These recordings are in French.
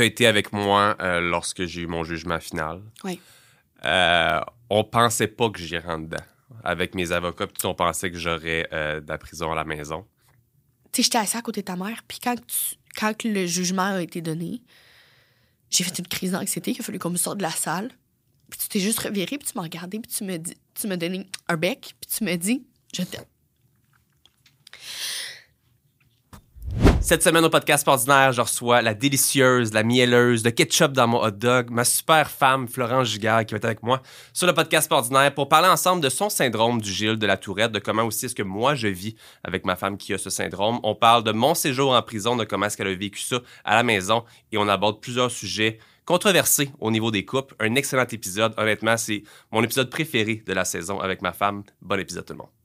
tu as été avec moi euh, lorsque j'ai eu mon jugement final. Oui. Euh, on pensait pas que j'irais en dedans. Avec mes avocats, puis on pensait que j'aurais euh, de la prison à la maison. Tu sais, j'étais assise à côté de ta mère, puis quand, tu- quand le jugement a été donné, j'ai fait une crise d'anxiété, il a fallu qu'on me sorte de la salle. Puis tu t'es juste reviré, puis tu m'as regardé, puis tu me dis, tu m'as donné un bec, puis tu me dis, je t'aime. Cette semaine au podcast ordinaire, je reçois la délicieuse, la mielleuse, de ketchup dans mon hot dog, ma super femme Florence Giguère qui va être avec moi sur le podcast ordinaire pour parler ensemble de son syndrome du Gilles de la Tourette, de comment aussi est-ce que moi je vis avec ma femme qui a ce syndrome. On parle de mon séjour en prison, de comment est-ce qu'elle a vécu ça à la maison et on aborde plusieurs sujets controversés au niveau des couples. Un excellent épisode. Honnêtement, c'est mon épisode préféré de la saison avec ma femme. Bon épisode tout le monde.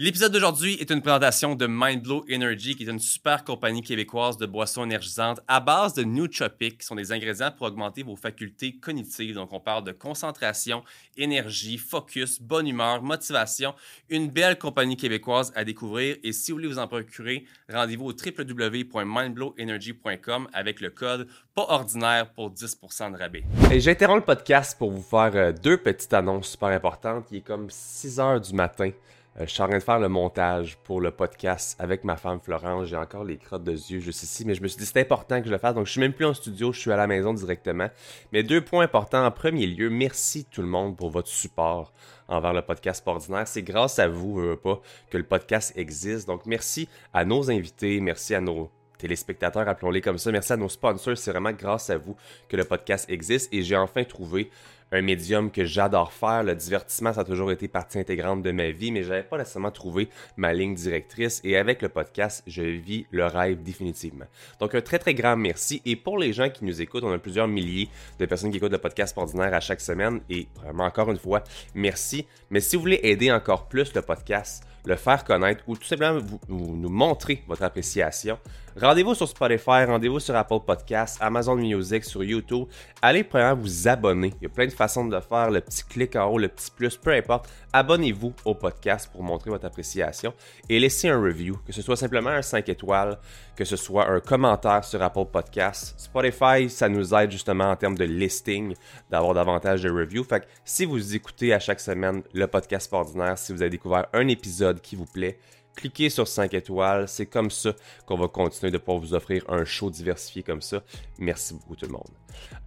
L'épisode d'aujourd'hui est une présentation de Mindblow Energy, qui est une super compagnie québécoise de boissons énergisantes à base de nootropics, qui sont des ingrédients pour augmenter vos facultés cognitives. Donc, on parle de concentration, énergie, focus, bonne humeur, motivation. Une belle compagnie québécoise à découvrir. Et si vous voulez vous en procurer, rendez-vous au www.mindblowenergy.com avec le code pas ordinaire pour 10% de rabais. Et j'interromps le podcast pour vous faire euh, deux petites annonces super importantes. Il est comme 6 heures du matin. Euh, je suis en train de faire le montage pour le podcast avec ma femme Florence. J'ai encore les crottes de yeux juste ici, mais je me suis dit c'est important que je le fasse. Donc je suis même plus en studio, je suis à la maison directement. Mais deux points importants. En premier lieu, merci tout le monde pour votre support envers le podcast ordinaire. C'est grâce à vous, veux pas, que le podcast existe. Donc merci à nos invités, merci à nos téléspectateurs, appelons-les comme ça. Merci à nos sponsors. C'est vraiment grâce à vous que le podcast existe. Et j'ai enfin trouvé un médium que j'adore faire. Le divertissement, ça a toujours été partie intégrante de ma vie, mais j'avais pas nécessairement trouvé ma ligne directrice. Et avec le podcast, je vis le rêve définitivement. Donc, un très, très grand merci. Et pour les gens qui nous écoutent, on a plusieurs milliers de personnes qui écoutent le podcast ordinaire à chaque semaine. Et vraiment, encore une fois, merci. Mais si vous voulez aider encore plus le podcast, le faire connaître ou tout simplement vous- nous montrer votre appréciation, rendez-vous sur Spotify, rendez-vous sur Apple Podcasts, Amazon Music, sur YouTube. Allez premièrement vous abonner. Il y a plein de façons de le faire. Le petit clic en haut, le petit plus, peu importe. Abonnez-vous au podcast pour montrer votre appréciation et laissez un review, que ce soit simplement un 5 étoiles, que ce soit un commentaire sur Apple Podcasts. Spotify, ça nous aide justement en termes de listing, d'avoir davantage de reviews. Fait que si vous écoutez à chaque semaine le podcast ordinaire, si vous avez découvert un épisode qui vous plaît, cliquez sur 5 étoiles. C'est comme ça qu'on va continuer de pouvoir vous offrir un show diversifié comme ça. Merci beaucoup tout le monde.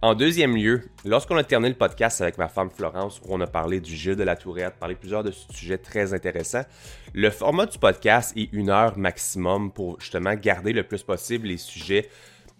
En deuxième lieu, lorsqu'on a terminé le podcast avec ma femme Florence, où on a parlé du jeu de la tourette, parlé plusieurs de sujets très intéressants, le format du podcast est une heure maximum pour justement garder le plus possible les sujets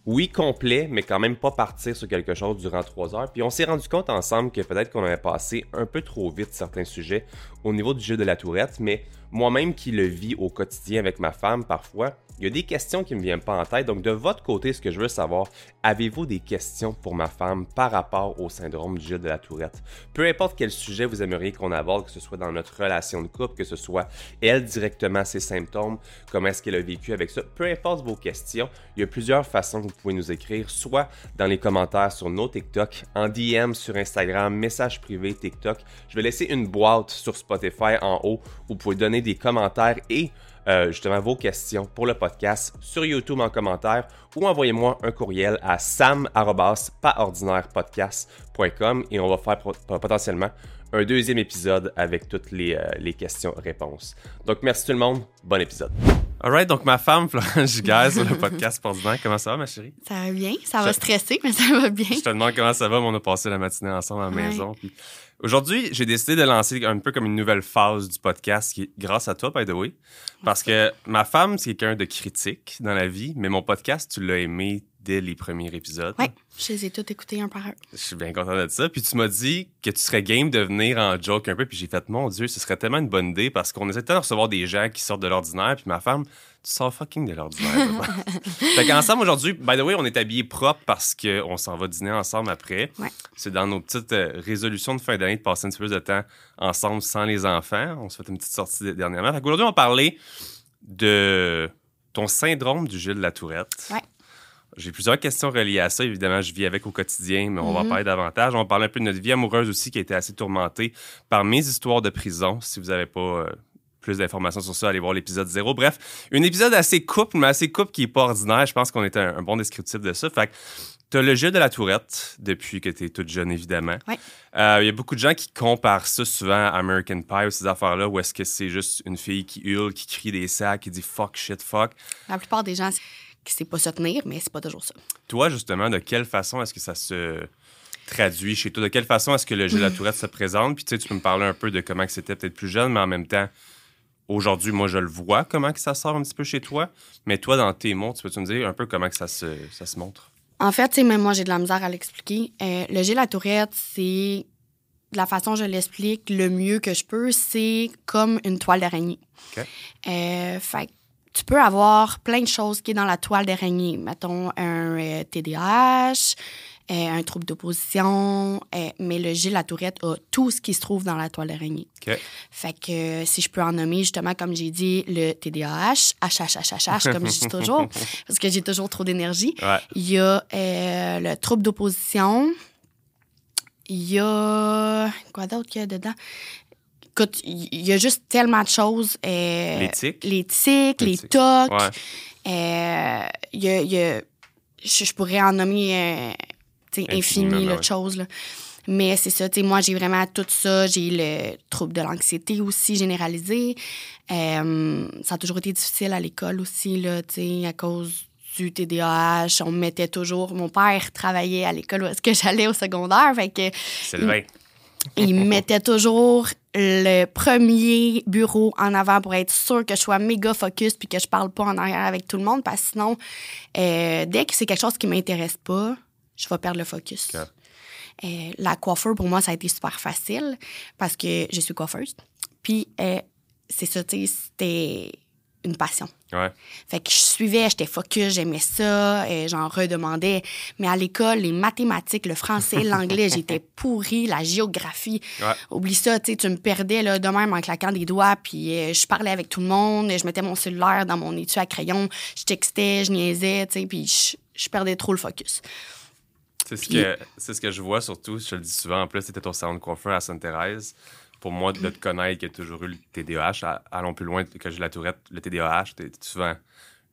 oui, complet, mais quand même pas partir sur quelque chose durant trois heures. Puis on s'est rendu compte ensemble que peut-être qu'on avait passé un peu trop vite certains sujets au niveau du jeu de la tourette, mais moi-même qui le vis au quotidien avec ma femme parfois, il y a des questions qui me viennent pas en tête. Donc de votre côté, ce que je veux savoir, avez-vous des questions pour ma femme par rapport au syndrome du de la tourette? Peu importe quel sujet vous aimeriez qu'on aborde, que ce soit dans notre relation de couple, que ce soit elle directement ses symptômes, comment est-ce qu'elle a vécu avec ça, peu importe vos questions, il y a plusieurs façons que vous pouvez nous écrire, soit dans les commentaires sur nos TikTok, en DM sur Instagram, message privé TikTok. Je vais laisser une boîte sur Spotify en haut où vous pouvez donner des commentaires et euh, justement vos questions pour le podcast sur YouTube en commentaire ou envoyez-moi un courriel à sam.paordinairePodcast.com et on va faire potentiellement un deuxième épisode avec toutes les, euh, les questions-réponses. Donc merci tout le monde, bon épisode. Alright, donc ma femme Florence Giguère sur le podcast ordinaire. Comment ça va ma chérie? Ça va bien, ça va stresser, mais ça va bien. Je te demande comment ça va, mais on a passé la matinée ensemble à la Ouais. maison. Puis Aujourd'hui, j'ai décidé de lancer un peu comme une nouvelle phase du podcast, qui est grâce à toi, by the way. Parce que ma femme, c'est quelqu'un de critique dans la vie, mais mon podcast, tu l'as aimé dès les premiers épisodes. Oui, je les ai tous écoutés un par un. Je suis bien content de ça. Puis tu m'as dit que tu serais game de venir en joke un peu. Puis j'ai fait, mon Dieu, ce serait tellement une bonne idée parce qu'on essaie de recevoir des gens qui sortent de l'ordinaire. Puis ma femme, tu sors fucking de l'ordinaire. fait qu'ensemble aujourd'hui, by the way, on est habillés propres parce qu'on s'en va dîner ensemble après. Ouais. C'est dans nos petites euh, résolutions de fin d'année de passer un petit peu plus de temps ensemble sans les enfants. On se fait une petite sortie dernièrement. Fait qu'aujourd'hui, on va parler de ton syndrome du Gilles de la Tourette. Ouais. J'ai plusieurs questions reliées à ça. Évidemment, je vis avec au quotidien, mais on va en mhm. parler davantage. On va parler un peu de notre vie amoureuse aussi qui a été assez tourmentée par mes histoires de prison. Si vous n'avez pas euh, plus d'informations sur ça, allez voir l'épisode 0. Bref, un épisode assez couple, mais assez couple qui n'est pas ordinaire. Je pense qu'on est un, bon descriptif de ça. Fait tu as le jeu de la tourette depuis que tu es toute jeune, évidemment. Il euh, y a beaucoup de gens qui comparent ça souvent à American Pie ou ces affaires-là, où est-ce que c'est juste une fille qui hurle, qui crie des sacs, qui dit fuck, shit, fuck. La plupart des gens qui sait pas se tenir, mais c'est pas toujours ça. Toi, justement, de quelle façon est-ce que ça se traduit chez toi? De quelle façon est-ce que le jeu de la tourette se présente? Puis tu sais, tu peux me parler un peu de comment c'était peut-être plus jeune, mais en même temps, aujourd'hui, moi, je le vois, comment que ça sort un petit peu chez toi. Mais toi, dans tes mots, tu peux-tu me dire un peu comment que ça se, ça se montre? En fait, même moi, j'ai de la misère à l'expliquer. Euh, le jeu de la tourette, c'est de la façon je l'explique le mieux que je peux, c'est comme une toile d'araignée. OK. Euh, fait tu peux avoir plein de choses qui est dans la toile d'araignée. Mettons un TDAH, euh, euh, un trouble d'opposition, euh, mais le Gilles La Tourette a tout ce qui se trouve dans la toile d'araignée. Fait que si je peux en nommer, justement, comme j'ai dit, le TDAH, HHHH, comme je dis toujours, parce que j'ai toujours trop d'énergie. Il y a le trouble d'opposition. Il y a. Quoi d'autre qu'il y a dedans? Écoute, il y a juste tellement de choses. Euh, les tics. Les tics, les, tocs. Euh, il y a, je, pourrais en nommer euh, infini de choses. Là. Mais c'est ça, moi, j'ai vraiment tout ça. J'ai le trouble de l'anxiété aussi généralisé. ça a toujours été difficile à l'école aussi, là, à cause du TDAH. On me mettait toujours... Mon père travaillait à l'école où est-ce que j'allais au secondaire. Fait que... C'est vrai il mettait toujours le premier bureau en avant pour être sûr que je sois méga focus puis que je parle pas en arrière avec tout le monde parce que sinon, euh, dès que c'est quelque chose qui m'intéresse pas, je vais perdre le focus. Euh, la coiffeur, pour moi, ça a été super facile parce que je suis coiffeuse. Puis, euh, c'est ça, tu sais, c'était une passion. Fait que je suivais, j'étais focus, j'aimais ça, et j'en redemandais. Mais à l'école, les mathématiques, le français, l'anglais, j'étais pourrie, la géographie. Oublie ça, tu tu me perdais là, de même en claquant des doigts, puis euh, je parlais avec tout le monde, je mettais mon cellulaire dans mon étui à crayon, je textais, je niaisais, tu sais, puis je, perdais trop le focus. C'est ce, que, ce que je vois surtout, je te le dis souvent, en plus, c'était ton salon de coiffeur à Sainte-Thérèse pour moi, de te connaître, qui a toujours eu le TDAH, allons plus loin que j'ai la tourette, le TDAH, t'es souvent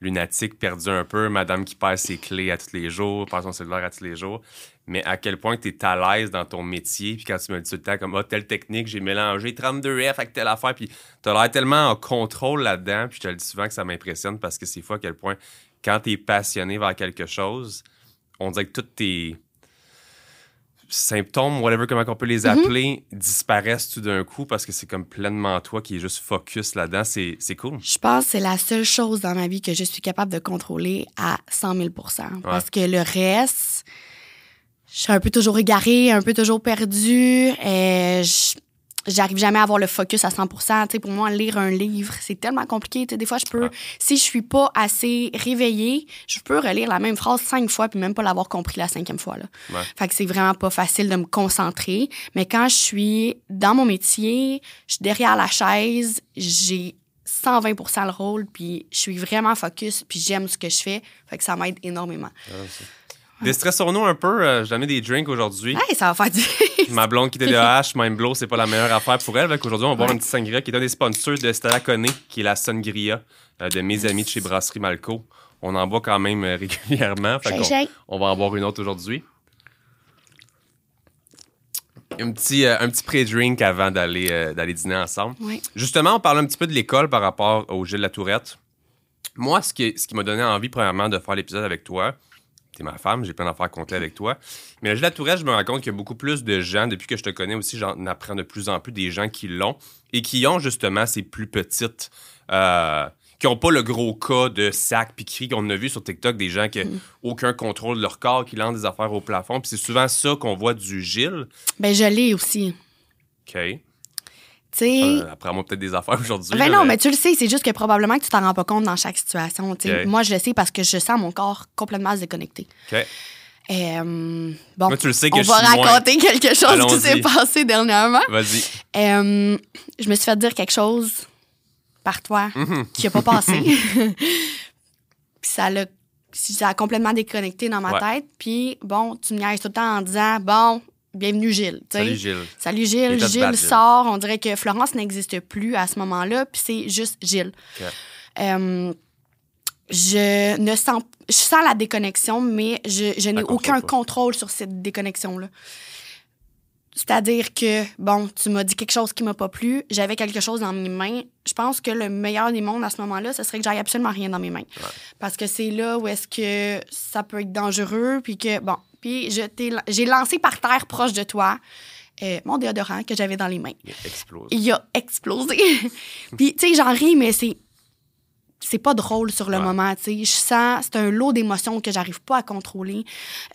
lunatique, perdu un peu, madame qui perd ses clés à tous les jours, perd son cellulaire à tous les jours. Mais à quel point tu es à l'aise dans ton métier, puis quand tu me dis tout le temps, comme, ah, telle technique, j'ai mélangé 32F avec telle affaire, puis tu as l'air tellement en contrôle là-dedans, puis je te le dis souvent que ça m'impressionne parce que c'est fou à quel point, quand tu es passionné vers quelque chose, on dirait que toutes tes symptômes, whatever, comment on peut les mhm. appeler, disparaissent tout d'un coup parce que c'est comme pleinement toi qui est juste focus là-dedans. C'est, cool. Je pense que c'est la seule chose dans ma vie que je suis capable de contrôler à 100 000 Parce que le reste, je suis un peu toujours égarée, un peu toujours perdue. Et je j'arrive jamais à avoir le focus à 100 tu pour moi lire un livre c'est tellement compliqué. Des fois je peux si je suis pas assez réveillée je peux relire la même phrase cinq fois puis même pas l'avoir compris la cinquième fois là. Fait que c'est vraiment pas facile de me concentrer. Mais quand je suis dans mon métier je suis derrière la chaise j'ai 120% le rôle puis je suis vraiment focus puis j'aime ce que je fais. Fait que ça m'aide énormément Déstressons-nous un peu. Euh, J'ai amené des drinks aujourd'hui. Hey, ça va faire du. Ma blonde qui était de H, Mind Blow, c'est pas la meilleure affaire pour elle. Aujourd'hui, on va boire un petit sangria qui est un des sponsors de Stella Conné, qui est la sangria euh, de mes amis de chez Brasserie Malco. On en boit quand même euh, régulièrement. on, va en boire une autre aujourd'hui. Un petit, un petit pré-drink avant d'aller d'aller dîner ensemble. Justement, on parle un petit peu de l'école par rapport au Gilles de la Tourette. Moi, ce qui, ce qui m'a donné envie, premièrement, de faire l'épisode avec toi, ma femme, j'ai plein d'affaires compter avec toi. Mais la Tourette, je me rends compte qu'il y a beaucoup plus de gens, depuis que je te connais aussi, j'en apprends de plus en plus des gens qui l'ont et qui ont justement ces plus petites. Euh, qui n'ont pas le gros cas de sac piquerie qu'on a vu sur TikTok, des gens qui n'ont mm. aucun contrôle de leur corps, qui lancent des affaires au plafond. Puis c'est souvent ça qu'on voit du Gilles. Ben, je l'ai aussi. OK. Euh, après, moi, peut-être des affaires aujourd'hui. Ben non, mais... tu le sais, c'est juste que probablement que tu t'en rends pas compte dans chaque situation. Moi, je le sais parce que je sens mon corps complètement. Euh, bon, Moi, tu le sais que on va raconter quelque chose qui s'est passé dernièrement. Vas-y. Euh, je me suis fait dire quelque chose par toi mhm. qui n'a pas passé. Puis ça l'a ça a complètement déconnecté dans ma tête. Puis, bon, tu me niaises tout le temps en disant, bon, bienvenue Gilles. Salut Gilles. Salut Gilles. Gilles sort. On dirait que Florence n'existe plus à ce moment-là, puis c'est juste Gilles. Euh, je ne sens, je sens la déconnexion, mais je, je n'ai aucun contrôle sur cette déconnexion-là. C'est-à-dire que, bon, tu m'as dit quelque chose qui m'a pas plu, j'avais quelque chose dans mes mains. Je pense que le meilleur des mondes à ce moment-là, ce serait que j'aille absolument rien dans mes mains. Parce que c'est là où est-ce que ça peut être dangereux, puis que, bon, puis j'ai lancé par terre proche de toi euh, mon déodorant que j'avais dans les mains. Il a explosé. Il a explosé. puis, tu sais, j'en ris, mais c'est c'est pas drôle sur le moment, tu sais. Je sens, c'est un lot d'émotions que j'arrive pas à contrôler.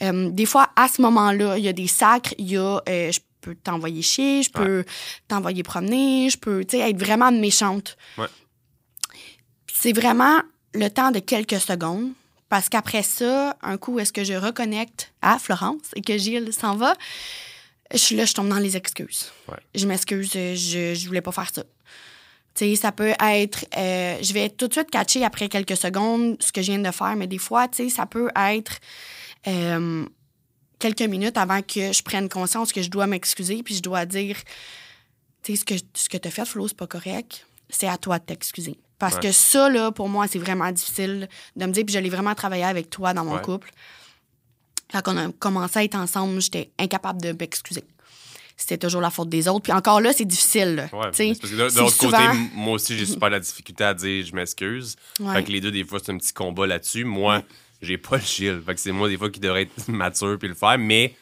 Euh, des fois, à ce moment-là, il y a des sacres, il y a, euh, je peux t'envoyer chier, je peux t'envoyer promener, je peux, tu sais, être vraiment méchante. Ouais. C'est vraiment le temps de quelques secondes. Parce qu'après ça, un coup, est-ce que je reconnecte à Florence et que Gilles s'en va? Je suis là, je tombe dans les excuses. Je m'excuse, je, je voulais pas faire ça sais, ça peut être, euh, je vais tout de suite catcher après quelques secondes ce que je viens de faire, mais des fois, tu sais, ça peut être euh, quelques minutes avant que je prenne conscience que je dois m'excuser, puis je dois dire, tu sais, ce que, ce que tu as fait, Flo, c'est pas correct, c'est à toi de t'excuser. Parce que ça, là, pour moi, c'est vraiment difficile de me dire, puis je l'ai vraiment travaillé avec toi dans mon couple. Quand on a commencé à être ensemble, j'étais incapable de m'excuser c'était toujours la faute des autres. Puis encore là, c'est difficile. Ouais, parce que de, l'autre côté, moi aussi, j'ai super la difficulté à dire je m'excuse. Fait que les deux, des fois, c'est un petit combat là-dessus. Moi, j'ai pas le Gilles. Fait que c'est moi, des fois, qui devrais être mature puis le faire. Mais.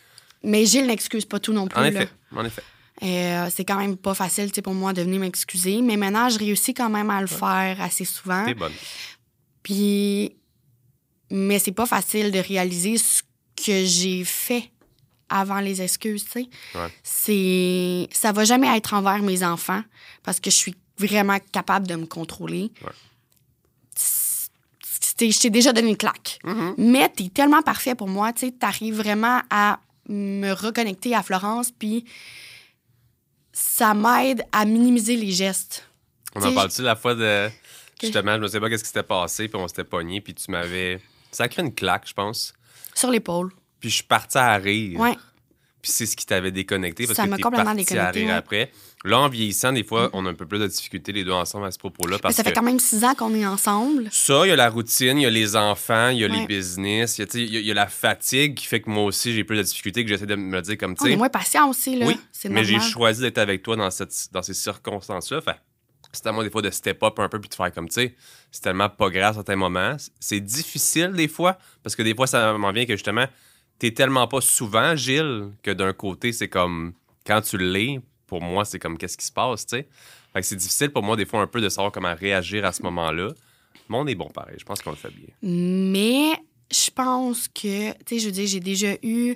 Mais Gilles n'excuse pas tout non plus. En effet. En effet. Euh, c'est quand même pas facile pour moi de venir m'excuser. Mais maintenant, je réussis quand même à le faire assez souvent. T'es bonne. Puis. Mais c'est pas facile de réaliser ce que j'ai fait avant les excuses, tu sais. C'est ça va jamais être envers mes enfants parce que je suis vraiment capable de me contrôler. Ouais. Je t'ai déjà donné une claque. Mm-hmm. Mais tu es tellement parfait pour moi, tu sais, arrives vraiment à me reconnecter à Florence puis ça m'aide à minimiser les gestes. On en parle-tu la fois de justement, je ne sais pas qu'est-ce qui s'était passé puis on s'était pogné puis tu m'avais sacré une claque, je pense. Sur l'épaule. Puis je suis parti à rire. Ouais. Puis c'est ce qui t'avait déconnecté parce ça que t'es parti à rire après. Là, en vieillissant, des fois, mm. on a un peu plus de difficultés les deux ensemble à ce propos-là. Parce ça fait quand même six ans qu'on est ensemble. Ça, il y a la routine, il y a les enfants, il y a les business, il y, y, a la fatigue qui fait que moi aussi, j'ai plus de difficultés, que j'essaie de me dire comme, tu sais... On est moins patient aussi, là. Oui, mais j'ai choisi d'être avec toi dans, cette, dans ces circonstances-là. Fait c'est à moi, des fois, de step up un peu puis de faire comme, tu sais, c'est tellement pas grave à certains moments. C'est difficile, des fois, parce que des fois, ça m'en vient que, justement t'es tellement pas souvent Gilles que d'un côté, c'est comme quand tu l'es, pour moi, c'est comme qu'est-ce qui se passe, tu sais? Fait que c'est difficile pour moi, des fois, un peu de savoir comment réagir à ce moment-là. Mais on est bon pareil. Je pense qu'on le fait bien. Mais je pense que, tu sais, je veux dire, j'ai déjà eu.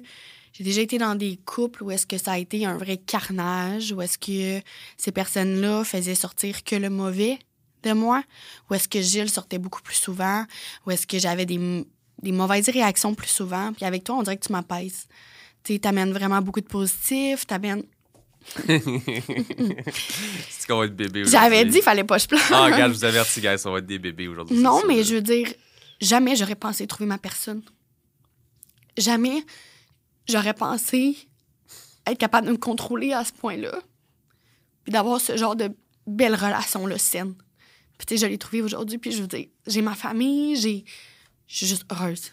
J'ai déjà été dans des couples où est-ce que ça a été un vrai carnage, où est-ce que ces personnes-là faisaient sortir que le mauvais de moi, où est-ce que Gilles sortait beaucoup plus souvent, où est-ce que j'avais des des mauvaises réactions plus souvent. Puis avec toi, on dirait que tu m'apaises. Tu amènes vraiment beaucoup de positifs, t'amènes... c'est qu'on va être bébé aujourd'hui. J'avais dit, il fallait pas que je pleure. Ah, regarde, je vous avertis, guys, on va être des bébés aujourd'hui. Non, mais je veux dire, jamais j'aurais pensé trouver ma personne. Jamais j'aurais pensé être capable de me contrôler à ce point-là. Puis d'avoir ce genre de belle relation-là saine. Puis tu sais, je l'ai trouvé aujourd'hui, puis je veux dire, j'ai ma famille, j'ai je suis juste heureuse.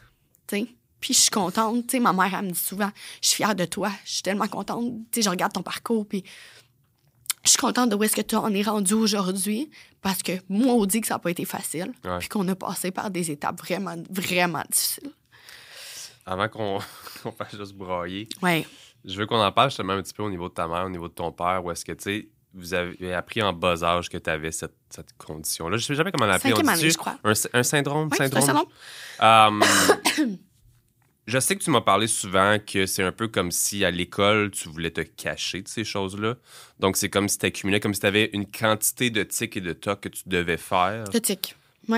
Puis je suis contente. ma mère, elle me dit souvent, je suis fière de toi. Je suis tellement contente. je regarde ton parcours. Puis je suis contente de où est-ce que tu en es rendu aujourd'hui. Parce que moi, on dit que ça n'a pas été facile. Puis qu'on a passé par des étapes vraiment, vraiment difficiles. Avant qu'on fasse juste broyer, ouais. je veux qu'on en parle justement un petit peu au niveau de ta mère, au niveau de ton père. Où est-ce que, tu sais, vous avez appris en bas âge que tu avais cette, cette condition-là. Je ne sais jamais comment l'appeler. Cinquième année, je crois. Un, un syndrome? Oui, syndrome? Un syndrome? Um, je sais que tu m'as parlé souvent que c'est un peu comme si à l'école, tu voulais te cacher de ces choses-là. Donc, c'est comme si tu accumulais, comme si tu avais une quantité de tics et de tocs que tu devais faire. De tics.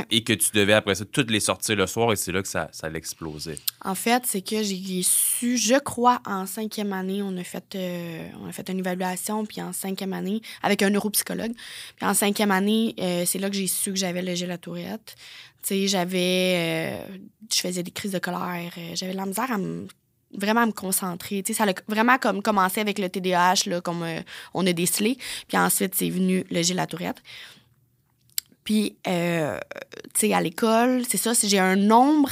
Et que tu devais après ça toutes les sortir le soir et c'est là que ça, ça l'explosait. En fait, c'est que j'ai su, je crois, en cinquième année, on a fait, euh, on a fait une évaluation, puis en cinquième année, avec un neuropsychologue, puis en cinquième année, euh, c'est là que j'ai su que j'avais le la tourette. Tu sais, j'avais, euh, je faisais des crises de colère, j'avais la misère à me vraiment à me concentrer. Tu sais, ça a vraiment comme commencé avec le TDAH, là, comme on a décelé. Puis ensuite, c'est venu le la tourette. Puis, euh, tu sais, à l'école, c'est ça, si j'ai un nombre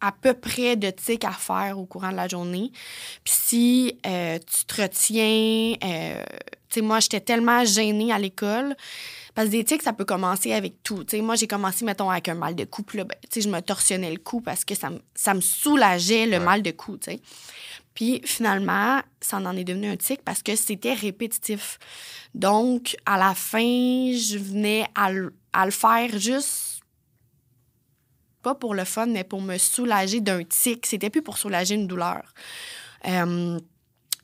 à peu près de tics à faire au courant de la journée. Puis si euh, tu te retiens, euh, tu sais, moi, j'étais tellement gênée à l'école. Parce que des tics, ça peut commencer avec tout. Tu sais, moi, j'ai commencé, mettons, avec un mal de cou. Puis là, ben, tu sais, je me torsionnais le cou parce que ça, ça me soulageait le mal de cou, tu sais. Puis finalement, ça en est devenu un tic parce que c'était répétitif. Donc, à la fin, je venais à, le faire juste, pas pour le fun, mais pour me soulager d'un tic. C'était plus pour soulager une douleur. Euh,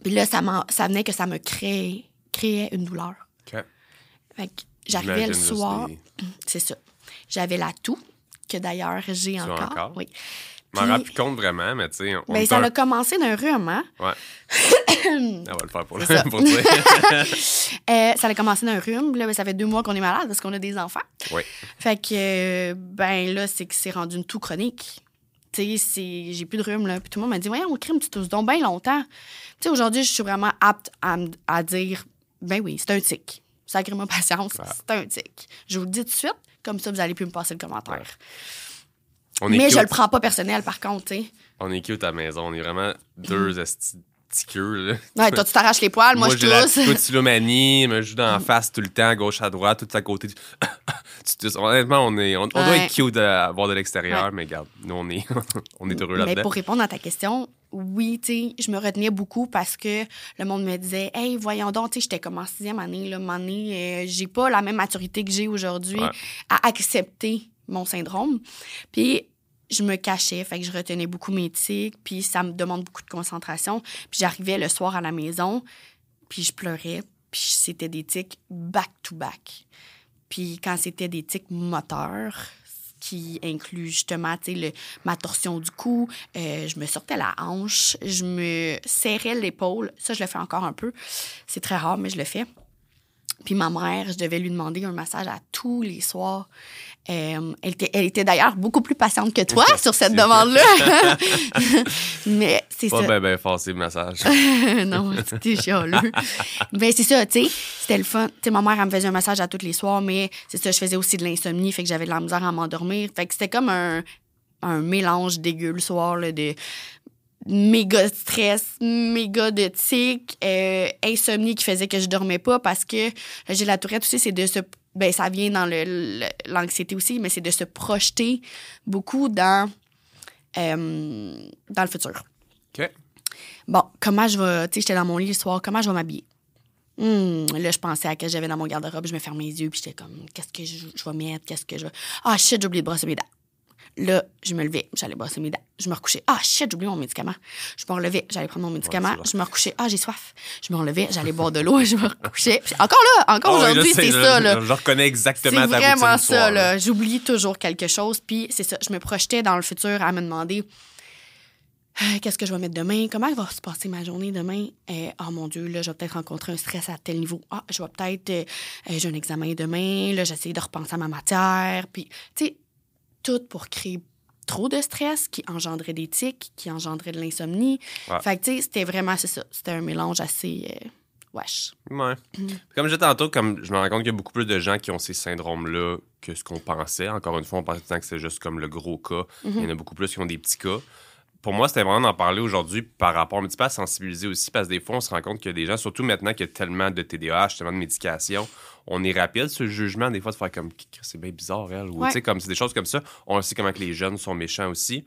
puis là, ça, ça venait que ça me créait, créait une douleur. OK. Fait que j'arrivais le soir. C'est ça. J'avais la toux, que d'ailleurs j'ai encore. encore? Oui. Je m'en rends plus compte vraiment, mais tu sais. Ben, ça a commencé d'un rhume, hein? Ouais. on va le faire pour, le, ça. pour dire. euh, ça a commencé d'un rhume. Là, ben, ça fait deux mois qu'on est malade parce qu'on a des enfants. Oui. Fait que, ben là, c'est que c'est rendu une toux chronique. Tu sais, j'ai plus de rhume, là. Puis tout le monde m'a dit, voyons, crime, tu tousses donc bien longtemps. Tu sais, aujourd'hui, je suis vraiment apte à, à dire, ben oui, c'est un tic. Sacrément patience, c'est un tic. Je vous le dis tout de suite, comme ça, vous allez plus me passer le commentaire mais je le prends pas personnel, par contre, tu sais. On est cute à la maison. On est vraiment deux petits là. Ouais, toi, tu t'arraches les poils, moi, je tousse. Moi, tu manie, me joue dans la face tout le temps, gauche à droite, tout à côté. tu Honnêtement, on, est, on, doit être cute à voir de l'extérieur, mais regarde, nous, on est, on est heureux là-dedans. Mais pour répondre à ta question, oui, tu sais, je me retenais beaucoup parce que le monde me disait, hey, voyons donc, tu sais, j'étais comme en sixième année, là, année, euh, j'ai pas la même maturité que j'ai aujourd'hui à accepter mon syndrome. Puis je me cachais, fait que je retenais beaucoup mes tics, puis ça me demande beaucoup de concentration. Puis j'arrivais le soir à la maison, puis je pleurais, puis c'était des tics back-to-back. Puis quand c'était des tics moteurs, qui inclut justement le, ma torsion du cou, euh, je me sortais la hanche, je me serrais l'épaule. Ça, je le fais encore un peu. C'est très rare, mais je le fais. Puis ma mère, je devais lui demander un massage à tous les soirs. Euh, elle était, elle était d'ailleurs beaucoup plus patiente que toi sur cette demande-là. Mais c'est ça. Pas bien, le massage. non, c'était chialeux. ben, c'est ça, tu sais. C'était le fun. Tu sais, ma mère, elle me faisait un massage à tous les soirs, mais c'est ça, je faisais aussi de l'insomnie, fait que j'avais de la misère à m'endormir. Fait que c'était comme un, un mélange dégueu le soir, là, de méga stress, méga de tic, euh, insomnie qui faisait que je dormais pas parce que j'ai la tourette aussi, c'est de se ben ça vient dans l'anxiété aussi, mais c'est de se projeter beaucoup dans, euh, dans le futur. OK. Bon, comment je vais. Tu sais, j'étais dans mon lit le soir, comment je vais m'habiller? Hmm, là, je pensais à ce que j'avais dans mon garde-robe, je me fermais les yeux, puis j'étais comme, qu'est-ce que je, je, vais mettre, qu'est-ce que je vais. Ah, shit, j'ai oublié de brosser mes dents. Là, je me levais, j'allais brosser mes dents. Je me recouchais. Ah, shit, j'ai oublié mon médicament. Je me relevais, j'allais prendre mon médicament. je me recouchais. Ah, j'ai soif. Je me relevais, j'allais boire de l'eau. Je me recouchais. encore là, encore ah aujourd'hui, c'est ça. Là. Je, reconnais exactement ta vraiment ça. Là. J'oublie toujours quelque chose. Puis c'est ça, je me projetais dans le futur à me demander euh, qu'est-ce que je vais mettre demain? Comment va se passer ma journée demain? Euh, oh mon Dieu, là, je vais peut-être rencontrer un stress à tel niveau. Ah, je vais peut-être. Euh, j'ai un examen demain. Là, j'essaie de repenser à ma matière. Puis, tu sais, tout pour créer trop de stress qui engendrait des tics, qui engendrait de l'insomnie. Fait que, tu sais, c'était vraiment, c'est ça. C'était un mélange assez. Euh, wesh. Ouais. Mm. Comme je disais tantôt, comme je me rends compte qu'il y a beaucoup plus de gens qui ont ces syndromes-là que ce qu'on pensait. Encore une fois, on pensait que c'était juste comme le gros cas. Mm-hmm. Il y en a beaucoup plus qui ont des petits cas pour moi, c'était vraiment d'en parler aujourd'hui par rapport un petit peu à sensibiliser aussi, parce que des fois, on se rend compte a des gens, surtout maintenant qu'il y a tellement de TDAH, tellement de médication, on est rapide sur le jugement, des fois, de faire comme c'est bien bizarre, elle, ou tu sais, comme c'est des choses comme ça. On sait comment que les jeunes sont méchants aussi.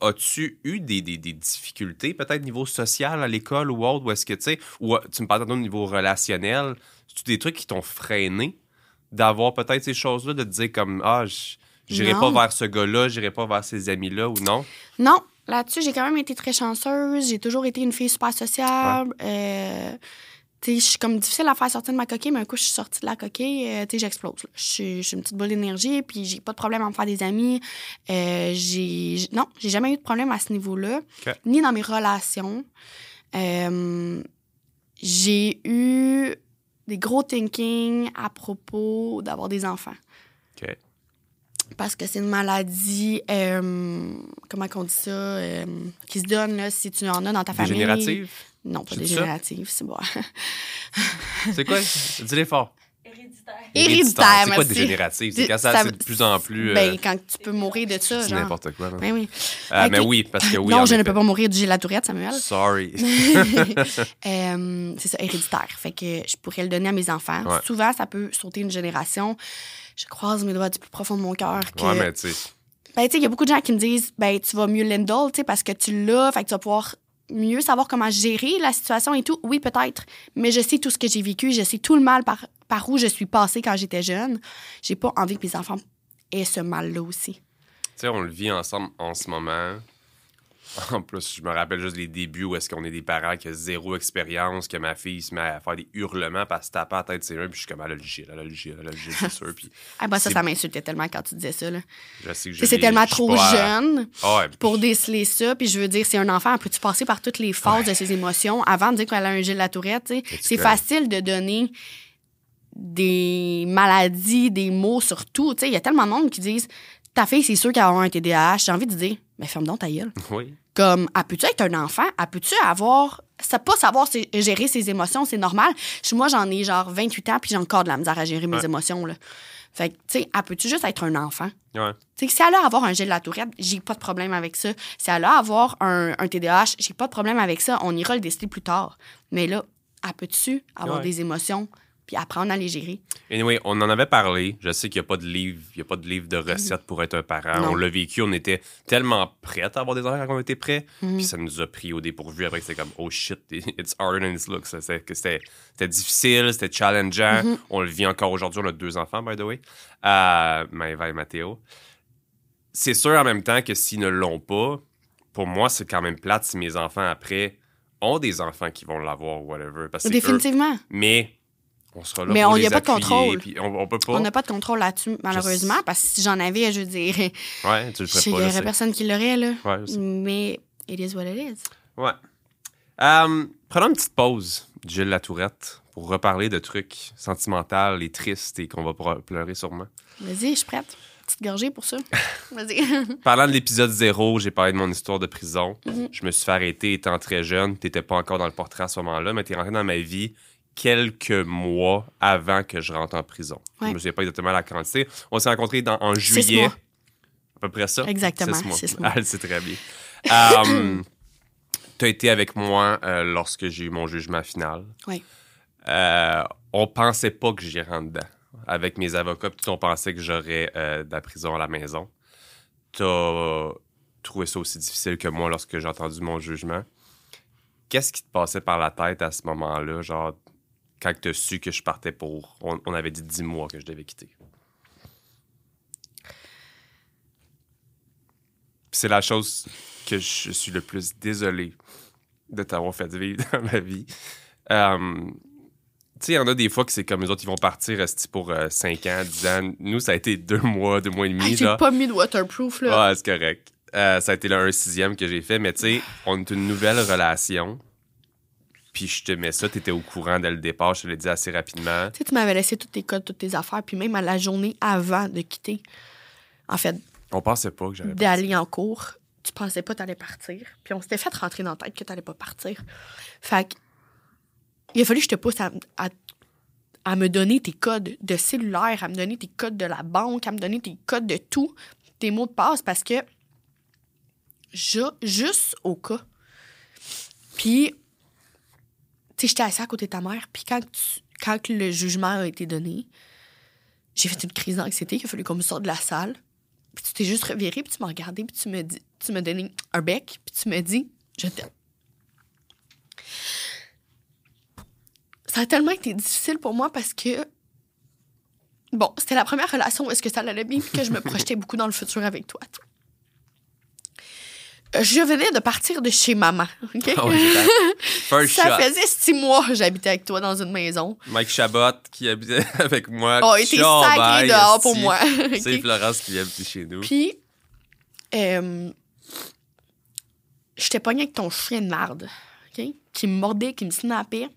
As-tu eu des, difficultés, peut-être niveau social à l'école ou autre, ou est-ce que, tu sais, ou tu me parles au niveau relationnel, c'est-tu des trucs qui t'ont freiné d'avoir peut-être ces choses-là, de te dire comme, ah, J'irai pas vers ce gars-là, j'irai pas vers ces amis-là ou non? Non. Là-dessus, j'ai quand même été très chanceuse. J'ai toujours été une fille super sociable. Euh, je suis comme difficile à faire sortir de ma coquille, mais un coup, je suis sortie de la coquille, euh, j'explose. Je suis une petite boule d'énergie, puis j'ai pas de problème à me faire des amis. Euh, j'ai non, j'ai jamais eu de problème à ce niveau-là, ni dans mes relations. Euh, j'ai eu des gros thinking à propos d'avoir des enfants. Parce que c'est une maladie, comment on dit ça, qui se donne là, si tu en as dans ta famille. Dégénérative? Non, pas dégénérative, c'est bon. c'est quoi? Dis-les fort. Héréditaire. Héréditaire, C'est quoi dégénérative? C'est quand ça, c'est de plus en plus. Ben, euh, quand tu peux mourir de ça, C'est n'importe quoi. Ben oui. Euh, Mais oui, parce que oui. Non, je ne peux pas mourir du la tourette, Samuel. Sorry. euh, c'est ça, héréditaire. Fait que je pourrais le donner à mes enfants. Souvent, ça peut sauter une génération. Je croise mes doigts du plus profond de mon cœur. Que... Ouais, mais tu sais. Ben, tu sais, il y a beaucoup de gens qui me disent, ben, tu vas mieux l'indole, tu sais, parce que tu l'as, fait que tu vas pouvoir mieux savoir comment gérer la situation et tout, oui, peut-être. Mais je sais tout ce que j'ai vécu, je sais tout le mal par, par où je suis passée quand j'étais jeune. J'ai pas envie que mes enfants aient ce mal-là aussi. Tu sais, on le vit ensemble en ce moment. En plus, je me rappelle juste les débuts où est-ce qu'on est des parents qui ont zéro expérience, que ma fille se met à faire des hurlements parce que tape à la tête ses mains, puis je suis comme, elle a le gire, elle a le gire, elle a le gire, c'est sûr. Puis ah, bah ça, ça m'insultait tellement quand tu disais ça. Là. Je sais que C'est tellement trop jeune ah pour déceler ça. Puis je veux dire, c'est un enfant, peux-tu passer par toutes les phases de ses émotions avant de dire qu'elle a un gilles de la tourette? C'est facile de donner des maladies, des mots sur tout. Il y a tellement de monde qui disent ta fille, c'est sûr qu'elle a un TDAH. J'ai envie de dire, mais ferme donc ta gueule. Oui. Comme, elle peut-tu être un enfant? Elle peut-tu avoir. Ça pas savoir gérer ses émotions, c'est normal. Moi, j'en ai genre 28 ans, puis j'ai encore de la misère à gérer mes émotions. Là. Fait que, tu sais, elle peut-tu juste être un enfant? Ouais. Tu sais, si elle a avoir un gel de la tourette, j'ai pas de problème avec ça. Si elle a avoir un, un TDAH, j'ai pas de problème avec ça. On ira le décider plus tard. Mais là, elle peut-tu avoir des émotions puis apprendre à les gérer. Anyway, on en avait parlé. Je sais qu'il n'y a pas de livre, il y a pas de livre de recettes pour être un parent. On l'a vécu, on était tellement prêts à avoir des enfants quand on était prêts. Mhm. Puis ça nous a pris au dépourvu. Après, c'était comme, oh shit, it's harder than it looks. C'était difficile, c'était challengeant. Mhm. On le vit encore aujourd'hui. On a deux enfants, by the way, euh, Maëva et Mathéo. C'est sûr en même temps que s'ils ne l'ont pas, pour moi, c'est quand même plate si mes enfants après ont des enfants qui vont l'avoir ou whatever. Définitivement. Mais on sera là Mais on n'y a pas de contrôle. On, peut pas. On n'a pas de contrôle là-dessus, malheureusement, parce que si j'en avais, je dirais. Ouais, tu le ferais pas. Il n'y aurait personne qui l'aurait, là. Ouais, Mais it is what it is. Ouais. Um, prenons une petite pause, Gilles Latourette, pour reparler de trucs sentimentaux et tristes et qu'on va pleurer sûrement. Vas-y, je suis prête. Petite gorgée pour ça. Vas-y. Parlant de l'épisode zéro, j'ai parlé de mon histoire de prison. Mm-hmm. Je me suis fait arrêter étant très jeune. Tu n'étais pas encore dans le portrait à ce moment-là, mais tu es rentré dans ma vie quelques mois avant que je rentre en prison. Je ne me souviens pas exactement la quantité. On s'est rencontrés dans, en juillet. À peu près ça? Exactement. Six mois. c'est très bien. Euh, tu as été avec moi euh, lorsque j'ai eu mon jugement final. Oui. Euh, on pensait pas que j'y rentre dedans. Avec mes avocats, on pensait que j'aurais de la prison à la maison. Tu as trouvé ça aussi difficile que moi lorsque j'ai entendu mon jugement. Qu'est-ce qui te passait par la tête à ce moment-là? Genre, quand tu as su que je partais pour. On, avait dit 10 mois que je devais quitter. C'est la chose que je suis le plus désolé de t'avoir fait vivre dans ma vie. Euh, tu sais, il y en a des fois que c'est comme les autres, ils vont partir pour 5 euh, ans, 10 ans. Nous, ça a été 2 mois, 2 mois et demi. j'ai pas mis de waterproof, là. Ouais, c'est correct. Euh, ça a été le 1 sixième que j'ai fait. Mais tu sais, on est une nouvelle relation puis je te mets ça, tu étais au courant dès le départ, je te l'ai dit assez rapidement. Tu sais, tu m'avais laissé tous tes codes, toutes tes affaires, puis même à la journée avant de quitter, en fait. On pensait pas que j'allais D'aller en cours, tu pensais pas que t'allais partir. Puis on s'était fait rentrer dans la tête que t'allais pas partir. Fait que, il a fallu que je te pousse à, à, me donner tes codes de cellulaire, à me donner tes codes de la banque, à me donner tes codes de tout, tes mots de passe, parce que, juste au cas. Puis, sais, j'étais assise à côté de ta mère, puis quand, quand le jugement a été donné, j'ai fait une crise d'anxiété, il a fallu qu'on me sorte de la salle. Puis tu t'es juste reviré, puis tu m'as regardé, puis tu me dis, tu m'as donné un bec, puis tu m'as dit, je t'aime. Ça a tellement été difficile pour moi parce que, bon, c'était la première relation où est-ce que ça allait bien, puis que je me projetais beaucoup dans le futur avec toi. Je venais de partir de chez maman. OK? Ah ouais, First Ça shot. faisait six mois que j'habitais avec toi dans une maison. Mike Chabot qui habitait avec moi. Oh, il était sacré dehors pour moi. C'est? Florence qui habite chez nous. Puis, euh, j'étais pognée avec ton chien de marde? Qui me mordait, qui me snappait.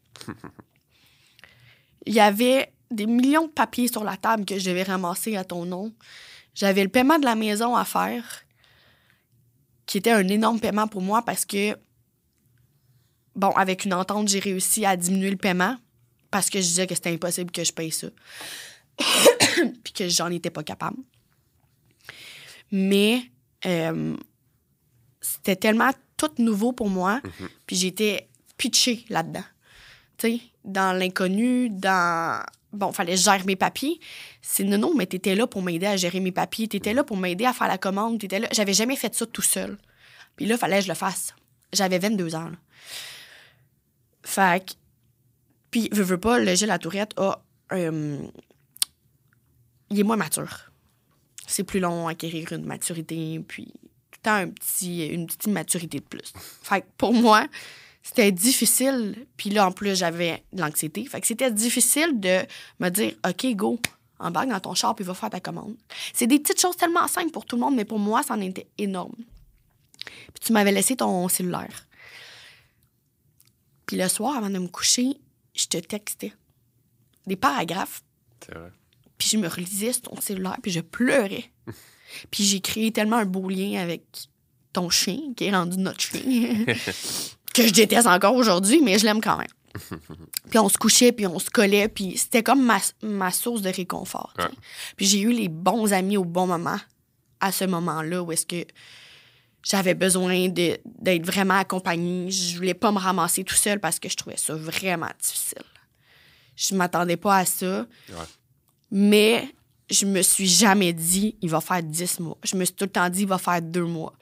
Il y avait des millions de papiers sur la table que je devais ramasser à ton nom. J'avais le paiement de la maison à faire, qui était un énorme paiement pour moi parce que, bon, avec une entente, j'ai réussi à diminuer le paiement parce que je disais que c'était impossible que je paye ça. Puis que j'en étais pas capable. Mais euh, c'était tellement tout nouveau pour moi. Puis j'étais pitchée là-dedans. Tu sais, dans l'inconnu, dans. Bon, fallait gère mes papiers. C'est non, non, mais t'étais là pour m'aider à gérer mes papiers. T'étais là pour m'aider à faire la commande. T'étais là. J'avais jamais fait ça tout seul. Puis là, fallait que je le fasse. J'avais 22 ans. là. Fait que. Puis, veux, veux pas, le Gilles La Tourette a. euh, il est moins mature c'est plus long à acquérir une maturité, puis tout le temps un petit, une petite maturité de plus. Fait que pour moi, c'était difficile. Puis là, en plus, j'avais de l'anxiété. Fait que c'était difficile de me dire, OK, go, embarque dans ton char, puis va faire ta commande. C'est des petites choses tellement simples pour tout le monde, mais pour moi, ça en était énorme. Puis tu m'avais laissé ton cellulaire. Puis le soir, avant de me coucher, je te textais des paragraphes C'est vrai. puis je me relisais sur ton cellulaire, puis je pleurais. puis j'ai créé tellement un beau lien avec ton chien, qui est rendu notre chien, que je déteste encore aujourd'hui, mais je l'aime quand même. puis on se couchait, puis on se collait, puis c'était comme ma, ma source de réconfort. Ouais. Puis j'ai eu les bons amis au bon moment, à ce moment-là, où est-ce que j'avais besoin d'être vraiment accompagnée. Je voulais pas me ramasser tout seul parce que je trouvais ça vraiment difficile. Je m'attendais pas à ça. Ouais. Mais je me suis jamais dit, il va faire 10 mois. Je me suis tout le temps dit, il va faire deux mois.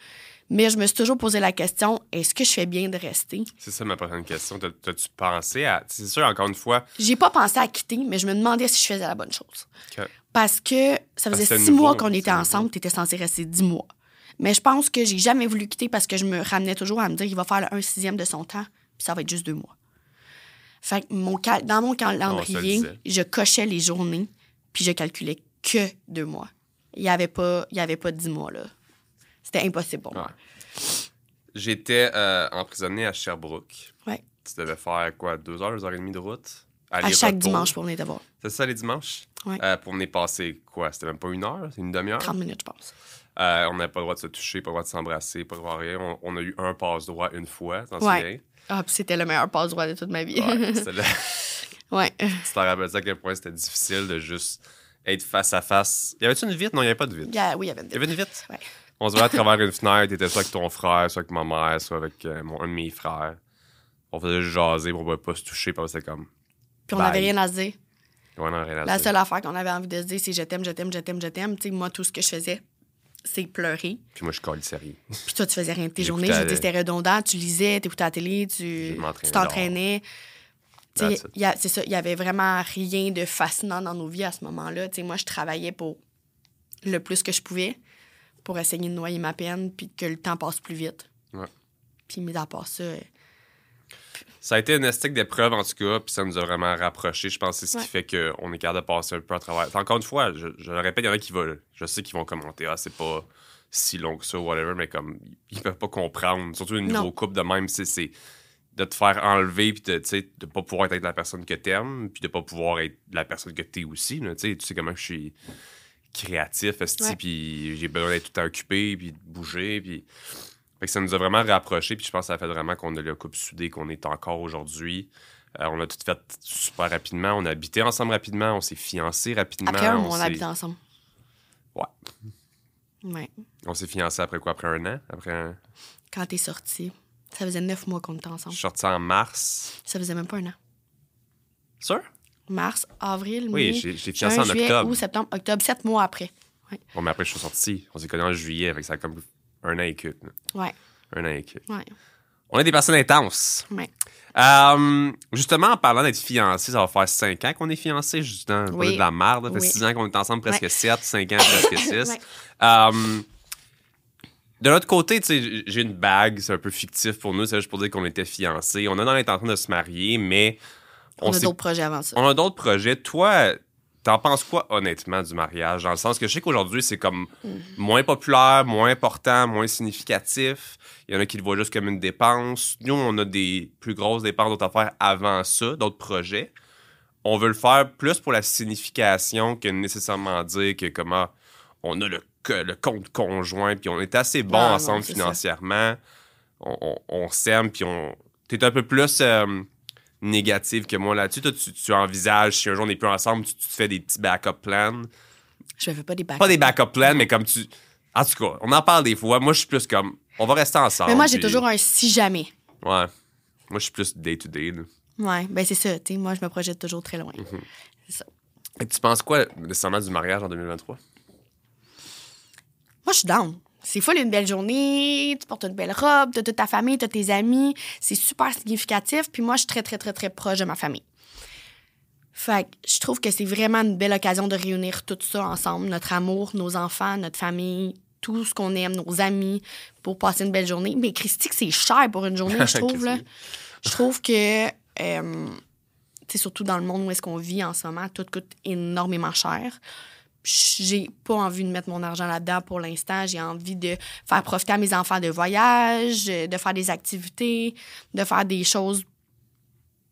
Mais je me suis toujours posé la question, est-ce que je fais bien de rester? C'est ça ma prochaine question. T'as- T'as-tu pensé à. C'est sûr, encore une fois, J'ai pas pensé à quitter, mais je me demandais si je faisais la bonne chose. Parce que ça faisait six nouveau, mois qu'on était ensemble, tu étais censé rester 10 mois. Mais je pense que j'ai jamais voulu quitter parce que je me ramenais toujours à me dire, il va faire le 1 sixième de son temps, puis ça va être juste deux mois. Fait que mon cal- dans mon calendrier, je cochais les journées, puis je calculais que deux mois. Il n'y avait, pas- il y avait pas dix mois, là. C'était impossible pour moi. j'étais euh, emprisonné à Sherbrooke. Ouais. Tu devais faire quoi, deux heures, deux heures et demie de route? À chaque dimanche pour venir te voir. C'est ça les dimanches? Ouais. Euh, pour venir passer quoi? C'était même pas une heure? C'est une demi-heure? 30 minutes, je pense. Euh, on n'avait pas le droit de se toucher, pas le droit de s'embrasser, pas le droit de rien. On, on a eu un passe-droit une fois, t'en Ouais. souviens? Ah, puis c'était le meilleur passe-droit de toute ma vie. Ouais, c'était là. ouais. Tu t'en rappelles à quel point c'était difficile de juste être face à face? Y avait-tu une vitre? Non, il n'y avait pas de vitre. Oui, il y avait une Il y avait une vitre? Ouais. On se voyait à travers une fenêtre, t'étais soit avec ton frère, soit avec ma mère, soit avec euh, mon, un de mes frères. On faisait juste jaser pour pouvoir pas se toucher, parce que c'était comme. Puis on n'avait rien à se dire. Ouais, non, rien à La dire. seule affaire qu'on avait envie de se dire, c'est je t'aime, je t'aime, je t'aime, je t'aime. Tu sais, moi, tout ce que je faisais, c'est pleurer. Puis moi, je colle sérieux. Puis toi, tu faisais rien de tes journées. Je c'était redondant. Tu lisais, tu écoutais la télé, tu t'entraînais. C'est ça. Il y avait vraiment rien de fascinant dans nos vies à ce moment-là. Moi, je travaillais pour le plus que je pouvais pour essayer de noyer ma peine puis que le temps passe plus vite. Ouais. Puis, mis à part ça, euh, Ça a été une estique d'épreuve, en tout cas, puis ça nous a vraiment rapprochés. Je pense que c'est ce Ouais. qui fait qu'on est capable de passer un peu à travers. Encore une fois, je, je le répète, il y en a qui veulent. Je sais qu'ils vont commenter, ah, c'est pas si long que ça, whatever, mais comme, ils peuvent pas comprendre. Surtout une Non. niveau couple de même, c'est- de te faire enlever, puis de, de pas pouvoir être la personne que t'aimes, puis de pas pouvoir être la personne que t'es aussi. là. Tu sais comment je suis créatif, Ouais. puis j'ai besoin d'être tout le temps occupé, puis de bouger, puis... Fait que ça nous a vraiment rapprochés, puis je pense que ça a fait vraiment qu'on a le couple soudé qu'on est encore aujourd'hui. Euh, on a tout fait super rapidement, on a habité ensemble rapidement, on s'est fiancés rapidement. après un mois, on s'est- habitait ensemble. Ouais. Ouais. On s'est fiancés après quoi? Après un an? Après un... Quand t'es sorti, ça faisait neuf mois qu'on était Je ensemble. suis sorti en mars. Ça faisait même pas un an. Sûr? Mars, avril, Oui, mai, j'ai j'ai juin, fiancé en juillet, octobre. août, septembre, octobre, sept mois après. Bon, mais après, je suis sorti. On s'est connus en juillet, avec ça a comme un an et quelques. Ouais, Un an et quelques. ouais, On est des personnes intenses. ouais. Euh, justement, en parlant d'être fiancés, ça va faire 5 ans qu'on est fiancés, justement. Oui. De la merde. Ça fait Oui. 6 ans qu'on est ensemble, presque Ouais. 7, 5 ans, presque 6. Ouais. Euh, de l'autre côté, tu sais, j'ai une bague, c'est un peu fictif pour nous, c'est juste pour dire qu'on était fiancés. On a dans l'intention de se marier, mais. On, a d'autres projets avant ça. On a d'autres projets. Toi, t'en penses quoi honnêtement du mariage? Dans le sens que je sais qu'aujourd'hui, c'est comme mm. moins populaire, moins important, moins significatif. Il y en a qui le voient juste comme une dépense. Nous, on a des plus grosses dépenses d'autres affaires avant ça, d'autres projets. On veut le faire plus pour la signification que nécessairement dire que comment on a le le compte conjoint, puis on est assez bon ah, ensemble financièrement. On, s'aime, puis on. T'es un peu plus euh, négatif que moi là-dessus. Toi, tu, envisages, si un jour on n'est plus ensemble, tu, te fais des petits backup plans? Je fais pas des backup Pas des backup plans, mais comme tu. En tout cas, on en parle des fois. Moi, je suis plus comme. On va rester ensemble. Mais moi, j'ai toujours un si jamais. Ouais. Moi, je suis plus day-to-day. Ouais, ben c'est ça. moi, je me projette toujours très loin. Mm-hmm. C'est ça. Et tu penses quoi nécessairement du mariage en 2023? Moi, je suis down. C'est full une belle journée, tu portes une belle robe, t'as toute ta famille, t'as tes amis. C'est super significatif. Puis moi, je suis très, très, très, très proche de ma famille. Fait que je trouve que c'est vraiment une belle occasion de réunir tout ça ensemble. Notre amour, nos enfants, notre famille, tout ce qu'on aime, nos amis, pour passer une belle journée. Mais Christy, c'est cher pour une journée, je trouve. là. Je trouve que, euh, surtout dans le monde où est-ce qu'on vit en ce moment, tout coûte énormément cher j'ai pas envie de mettre mon argent là-dedans pour l'instant. J'ai envie de faire profiter à mes enfants de voyage, de faire des activités, de faire des choses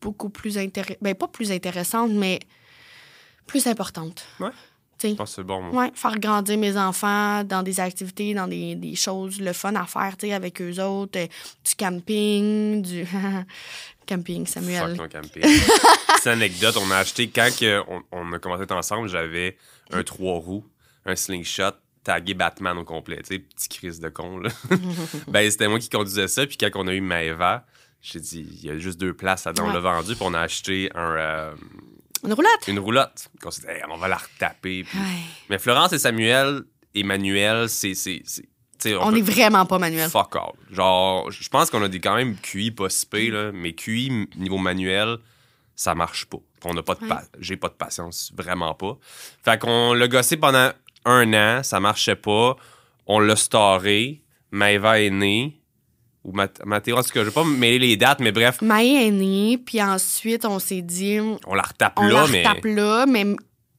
beaucoup plus intéressantes. Ben, pas plus intéressantes, mais plus importantes. Je pense que c'est bon. Ouais, faire grandir mes enfants dans des activités, dans des, des choses, le fun à faire, tu sais, avec eux autres, euh, du camping, du camping, Samuel. Fuck camping. C'est anecdote, on a acheté, quand on, on a commencé ensemble, j'avais un trois roues, un slingshot, tagué Batman au complet. Tu sais, petit crise de con, là. ben, c'était moi qui conduisais ça. Puis quand on a eu Maeva, j'ai dit, il y a juste deux places là-dedans. On l'a vendu, puis on a acheté un. Euh, une roulotte. Une roulotte. On s'est dit, on va la retaper. Mais Florence et Samuel et Manuel, c'est. on, est vraiment pas manuel. Fuck all. Genre, je pense qu'on a des quand même QI pas si là, mais QI niveau manuel, ça marche pas. On n'a pas de j'ai pas de patience, vraiment pas. Fait qu'on l'a gossé pendant un an, ça marchait pas. On l'a staré. Maëva est née. Ou Mathéo, en tout cas, je vais pas mêler les dates, mais bref. Maëva est née, puis ensuite, on s'est dit. On la retape on là, la retape là, mais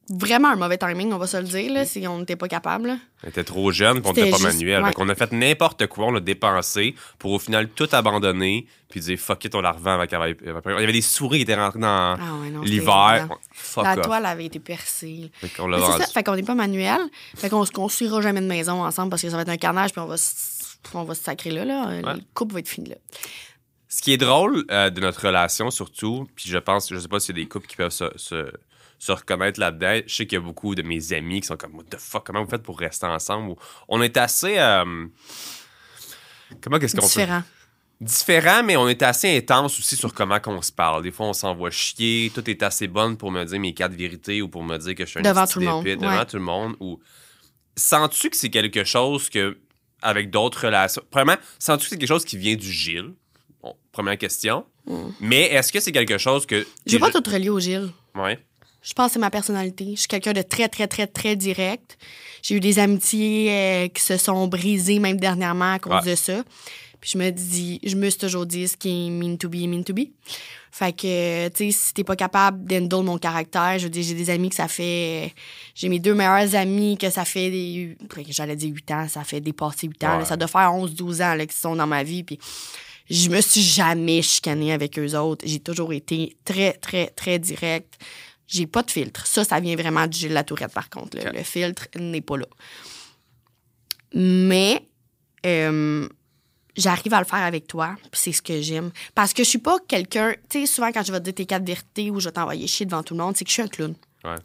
vraiment un mauvais timing, on va se le dire, là, si on n'était pas capable. On était trop jeune, puis on n'était pas manuel. Donc, on a fait n'importe quoi, on l'a dépensé pour au final tout abandonner, puis dire fuck it, on la revend avec Il y avait des souris qui étaient rentrées dans ah l'hiver. La toile avait été percée. Fait qu'on l'a. Fait qu'on n'est pas manuel. Fait qu'on se construira jamais de maison ensemble parce que ça va être un carnage, puis on va, on va se sacrer là. là. Le couple va être fini là. Ce qui est drôle euh, de notre relation, surtout, puis je pense, je sais pas s'il y a des couples qui peuvent se se reconnaître là-dedans. Je sais qu'il y a beaucoup de mes amis qui sont comme, What the fuck, comment vous faites pour rester ensemble? On est assez. Euh, comment qu'est-ce qu'on Différent. Différent, mais on est assez intense aussi sur comment qu'on se parle. Des fois, on s'envoie chier. Tout est assez bonne pour me dire mes quatre vérités ou pour me dire que je suis un devant tout le monde. Devant tout le monde. Ou sens-tu que c'est quelque chose que, avec d'autres relations. Premièrement, sens-tu que c'est quelque chose qui vient du Gilles? première question. Mm. Mais est-ce que c'est quelque chose que. J'ai pas tout relié au Gilles. Ouais. Je pense que c'est ma personnalité. Je suis quelqu'un de très, très, très, très direct. J'ai eu des amitiés euh, qui se sont brisées, même dernièrement, à cause de ça. Puis je me dis, je me suis toujours dit ce qui est mean to be mean to be. Fait que, tu sais, si t'es pas capable d'endole mon caractère, je veux dire, j'ai des amis que ça fait. J'ai mes deux meilleurs amis que ça fait des. J'allais dire 8 ans, ça fait dépasser 8 ans. ça doit faire 11-12 ans là, qu'ils sont dans ma vie. Puis je me suis jamais chicanée avec eux autres. J'ai toujours été très, très, très direct j'ai pas de filtre. Ça, ça vient vraiment du Gilles Latourette, par contre. Le filtre n'est pas là. Mais euh, j'arrive à le faire avec toi, puis c'est ce que j'aime. Parce que je suis pas quelqu'un... Tu sais, souvent, quand je vais te dire tes quatre vérités ou je vais t'envoyer chier devant tout le monde, c'est que je suis un clown.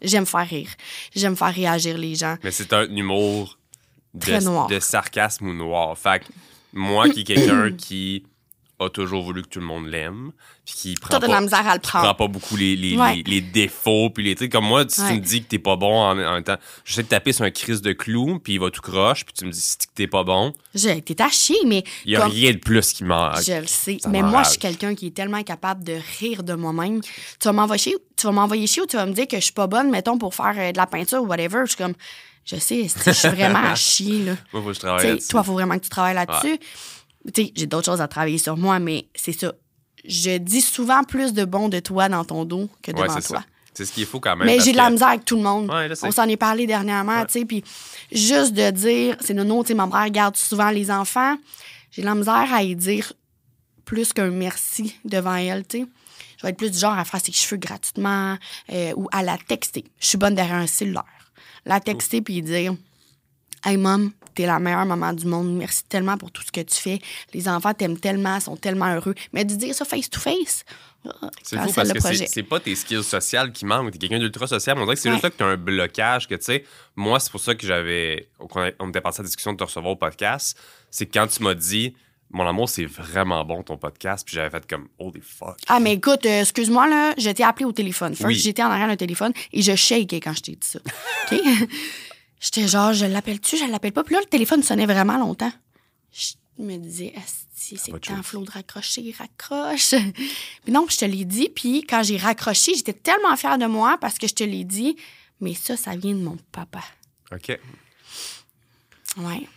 J'aime faire rire. J'aime faire réagir les gens. Mais c'est un humour de, de sarcasme ou noir. Fait que moi, qui est quelqu'un qui a toujours voulu que tout le monde l'aime. Puis qui prend, pas, prend pas beaucoup les, les, les, défauts. Puis les trucs. Comme moi, si tu me dis que t'es pas bon en, même temps, je sais te taper sur un crise de clou, puis il va tout croche, puis tu me dis que t'es pas bon. J'ai été taché, mais. Il y a rien de plus qui m'a. Je le sais. mais moi, je suis quelqu'un qui est tellement capable de rire de moi-même. Tu vas m'envoyer tu vas m'envoyer chier ou tu vas me dire que je suis pas bonne, mettons, pour faire euh, de la peinture ou whatever. Je suis comme Je sais, je suis vraiment à chier, là. Moi, faut que je travaille là-dessus. Toi, il faut vraiment que tu travailles là-dessus. Tu sais, j'ai d'autres choses à travailler sur moi, mais c'est ça. Je dis souvent plus de bon de toi dans ton dos que devant Ouais, toi. C'est ce qu'il faut quand même. Mais j'ai de la que- misère avec tout le monde. Ouais. On s'en est parlé dernièrement, Ouais. tu sais, puis juste de dire, c'est nono, tu sais, ma mère garde souvent les enfants. J'ai de la misère à y dire plus qu'un merci devant elle, tu sais. Je vais être plus du genre à faire ses cheveux gratuitement euh, ou à la texter. Je suis bonne derrière un cellulaire. La texter puis dire Hey, mom, t'es la meilleure maman du monde. Merci tellement pour tout ce que tu fais. Les enfants t'aiment tellement, sont tellement heureux. Mais de dire ça face to face, ah, C'est fou parce que c'est- c'est pas tes skills sociales qui manquent. T'es quelqu'un d'ultra social. On dirait que c'est Ouais. juste là que t'as un blocage. Que tu sais, moi, c'est pour ça que j'avais. On était passé à la discussion de te recevoir au podcast. C'est quand tu m'as dit, mon amour, c'est vraiment bon ton podcast. Puis j'avais fait comme, holy fuck. Ah, mais écoute, euh, excuse-moi, là, je t'ai appelé au téléphone. First, Oui. j'étais en arrière d'un téléphone et je shakais quand je t'ai dit ça. OK? J'étais genre, je l'appelle-tu, je l'appelle pas? Puis là, le téléphone sonnait vraiment longtemps. Je me disais, Asti, c'est de temps. Flo, de raccrocher, raccroche. Puis non, je te l'ai dit. Puis quand j'ai raccroché, j'étais tellement fière de moi parce que je te l'ai dit. Mais ça, ça vient de mon papa. OK. Ouais.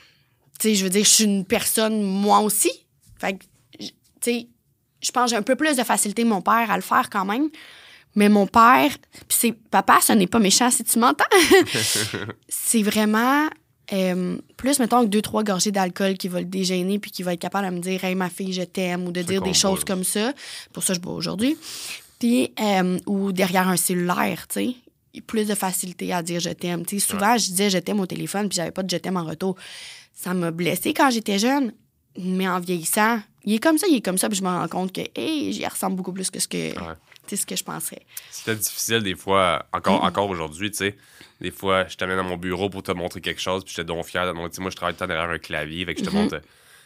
Tu sais, je veux dire, je suis une personne, moi aussi. Fait que, tu sais, je pense que j'ai un peu plus de facilité, mon père, à le faire quand même. Mais mon père, puis c'est papa, ce n'est pas méchant si tu m'entends. c'est vraiment euh, plus, mettons, que deux, trois gorgées d'alcool qui va le dégêner puis qui va être capable de me dire, hey, ma fille, je t'aime, ou de dire des choses comme ça. Pour ça, je bois aujourd'hui. Puis, euh, ou derrière un cellulaire, tu sais. Plus de facilité à dire je t'aime. Tu sais, souvent, je disais je t'aime au téléphone puis j'avais pas de je t'aime en retour. Ça m'a blessée quand j'étais jeune, mais en vieillissant, il est comme ça, il est comme ça, puis je me rends compte que, hey, j'y ressemble beaucoup plus que ce que, Ouais. Sais, ce que je penserais. C'était difficile des fois, encore, Mm. encore aujourd'hui, tu sais. Des fois, je t'amène dans mon bureau pour te montrer quelque chose, puis fier de te. Tu sais, Moi, je travaille tout le temps derrière un clavier, fait que je te Mm-hmm. montre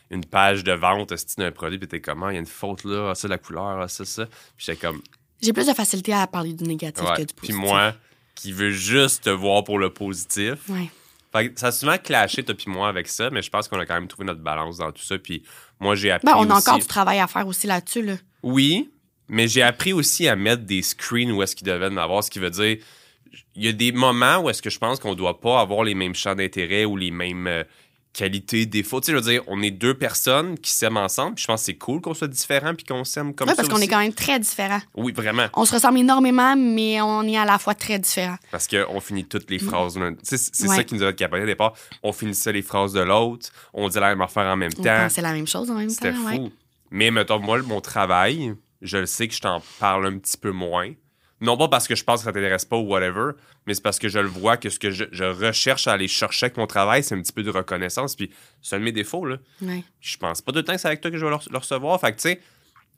une page de vente style d'un produit, puis t'es comment, il y a une faute là, ah, ça, la couleur, ah, ça, ça. Puis j'étais comme, J'ai plus de facilité à parler du négatif ouais. que du Puis positif. moi, qui veux juste te voir pour le positif. Ouais. Fait que ça a souvent clashé, toi puis moi, avec ça, mais je pense qu'on a quand même trouvé notre balance dans tout ça. Puis moi, j'ai appris. Ben, on a aussi- encore du travail à faire aussi là-dessus, là. Oui, mais j'ai appris aussi à mettre des screens où est-ce qu'ils devaient en avoir, ce qui veut dire il y a des moments où est-ce que je pense qu'on doit pas avoir les mêmes champs d'intérêt ou les mêmes euh, qualités, défauts. Tu sais, je veux dire, on est deux personnes qui s'aiment ensemble, puis je pense que c'est cool qu'on soit différents puis qu'on s'aime comme Ouais, ça parce qu'on est quand même très différents. Oui, vraiment. On se ressemble énormément, mais on est à la fois très différents. Parce qu'on finit toutes les phrases. l'un- Tu sais, C'est c'est Ouais. ça qui nous a capoté au départ. On finissait les phrases de l'autre, on disait la même affaire en même On temps. pensait la même chose en même C'était temps. fou. ouais. Mais mettons, moi, mon travail, je le sais que je t'en parle un petit peu moins. Non pas parce que je pense que ça t'intéresse pas ou whatever, mais c'est parce que je le vois que ce que je, je recherche à aller chercher avec mon travail, c'est un petit peu de reconnaissance. Puis c'est un de mes défauts, là. Ouais. Je pense pas tout le temps que c'est avec toi que je vais le, recevoir. Fait que, tu sais,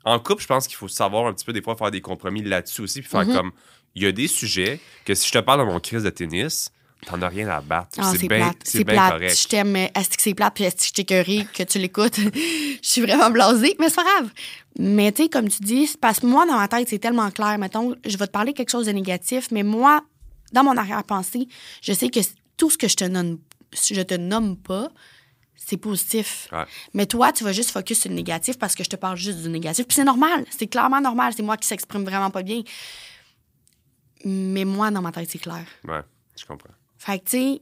en couple, je pense qu'il faut savoir un petit peu, des fois, faire des compromis là-dessus aussi. Puis faire Mhm. comme, il y a des sujets que si je te parle de mon crise de tennis, t'en as rien à battre. Ah, c'est bien plate. c'est correct. Je t'aime, est-ce que c'est plate, puis est-ce que je t'écœurée, que tu l'écoutes? Je suis vraiment blasée, mais c'est pas grave. Mais tu sais, comme tu dis, c'est parce que moi, dans ma tête, c'est tellement clair. Mettons, je vais te parler quelque chose de négatif, mais moi, dans mon arrière-pensée, je sais que tout ce que je te nomme, je te nomme pas, c'est positif. Ouais. Mais toi, tu vas juste focus sur le négatif parce que je te parle juste du négatif. Puis c'est normal. C'est clairement normal. C'est moi qui s'exprime vraiment pas bien. Mais moi, dans ma tête, c'est clair. Ouais, je comprends. Fait que, tu sais,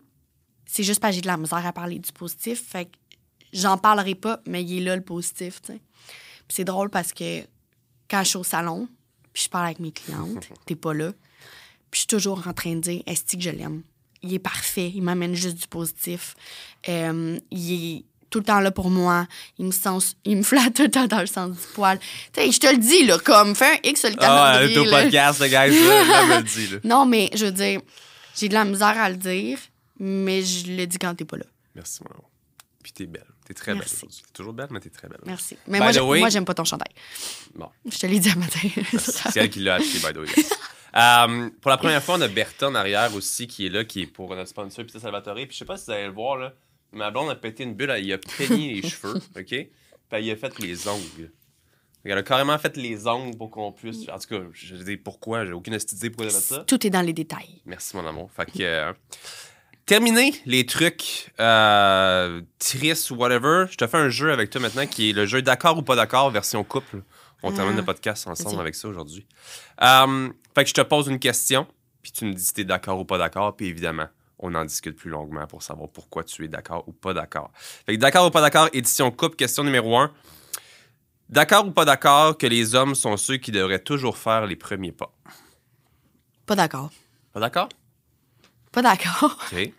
c'est juste parce que j'ai de la misère à parler du positif. Fait que j'en parlerai pas, mais il est là le positif, tu sais. Puis c'est drôle parce que quand je suis au salon, puis je parle avec mes clientes, t'es pas là, puis je suis toujours en train de dire, est-ce que je l'aime? Il est parfait, il m'amène juste du positif. Euh, il est tout le temps là pour moi. Il me, sens, il me flatte tout le temps dans le sens du poil. Tu je te le dis, là, comme, fais un X sur le Ah, calendrier. le là. podcast, le gars, le là. Non, mais je veux dire, j'ai de la misère à le dire, mais je le dis quand t'es pas là. Merci, mon amour. Puis t'es belle. T'es très Merci. belle aujourd'hui. T'es toujours belle, mais t'es très belle. Merci. Mais By moi, the j'ai- way- moi, j'aime pas ton chandail. Bon, Je te l'ai dit à matin. c'est elle qui l'a acheté, by the way. Euh, pour la première fois, on a Berton arrière aussi qui est là, qui est pour notre sponsor, puis Salvatore. Puis je sais pas si vous allez le voir, là. Ma blonde a pété une bulle, elle, il a peigné les cheveux, OK? Puis il a fait les ongles. Elle a carrément fait les ongles pour qu'on puisse. En tout cas, je dis pourquoi, j'ai aucune idée pourquoi elle a fait ça. Tout est dans les détails. Merci, mon amour. Fait que. euh, terminé les trucs euh, tristes ou whatever. Je te fais un jeu avec toi maintenant qui est le jeu d'accord ou pas d'accord version couple. On termine Ah, le podcast ensemble avec ça aujourd'hui. Euh, fait que je te pose une question, puis tu me dis si t'es d'accord ou pas d'accord, puis évidemment, on en discute plus longuement pour savoir pourquoi tu es d'accord ou pas d'accord. Fait que d'accord ou pas d'accord, édition coupe, question numéro un. D'accord ou pas d'accord que les hommes sont ceux qui devraient toujours faire les premiers pas? Pas d'accord. Pas d'accord? Pas d'accord. OK.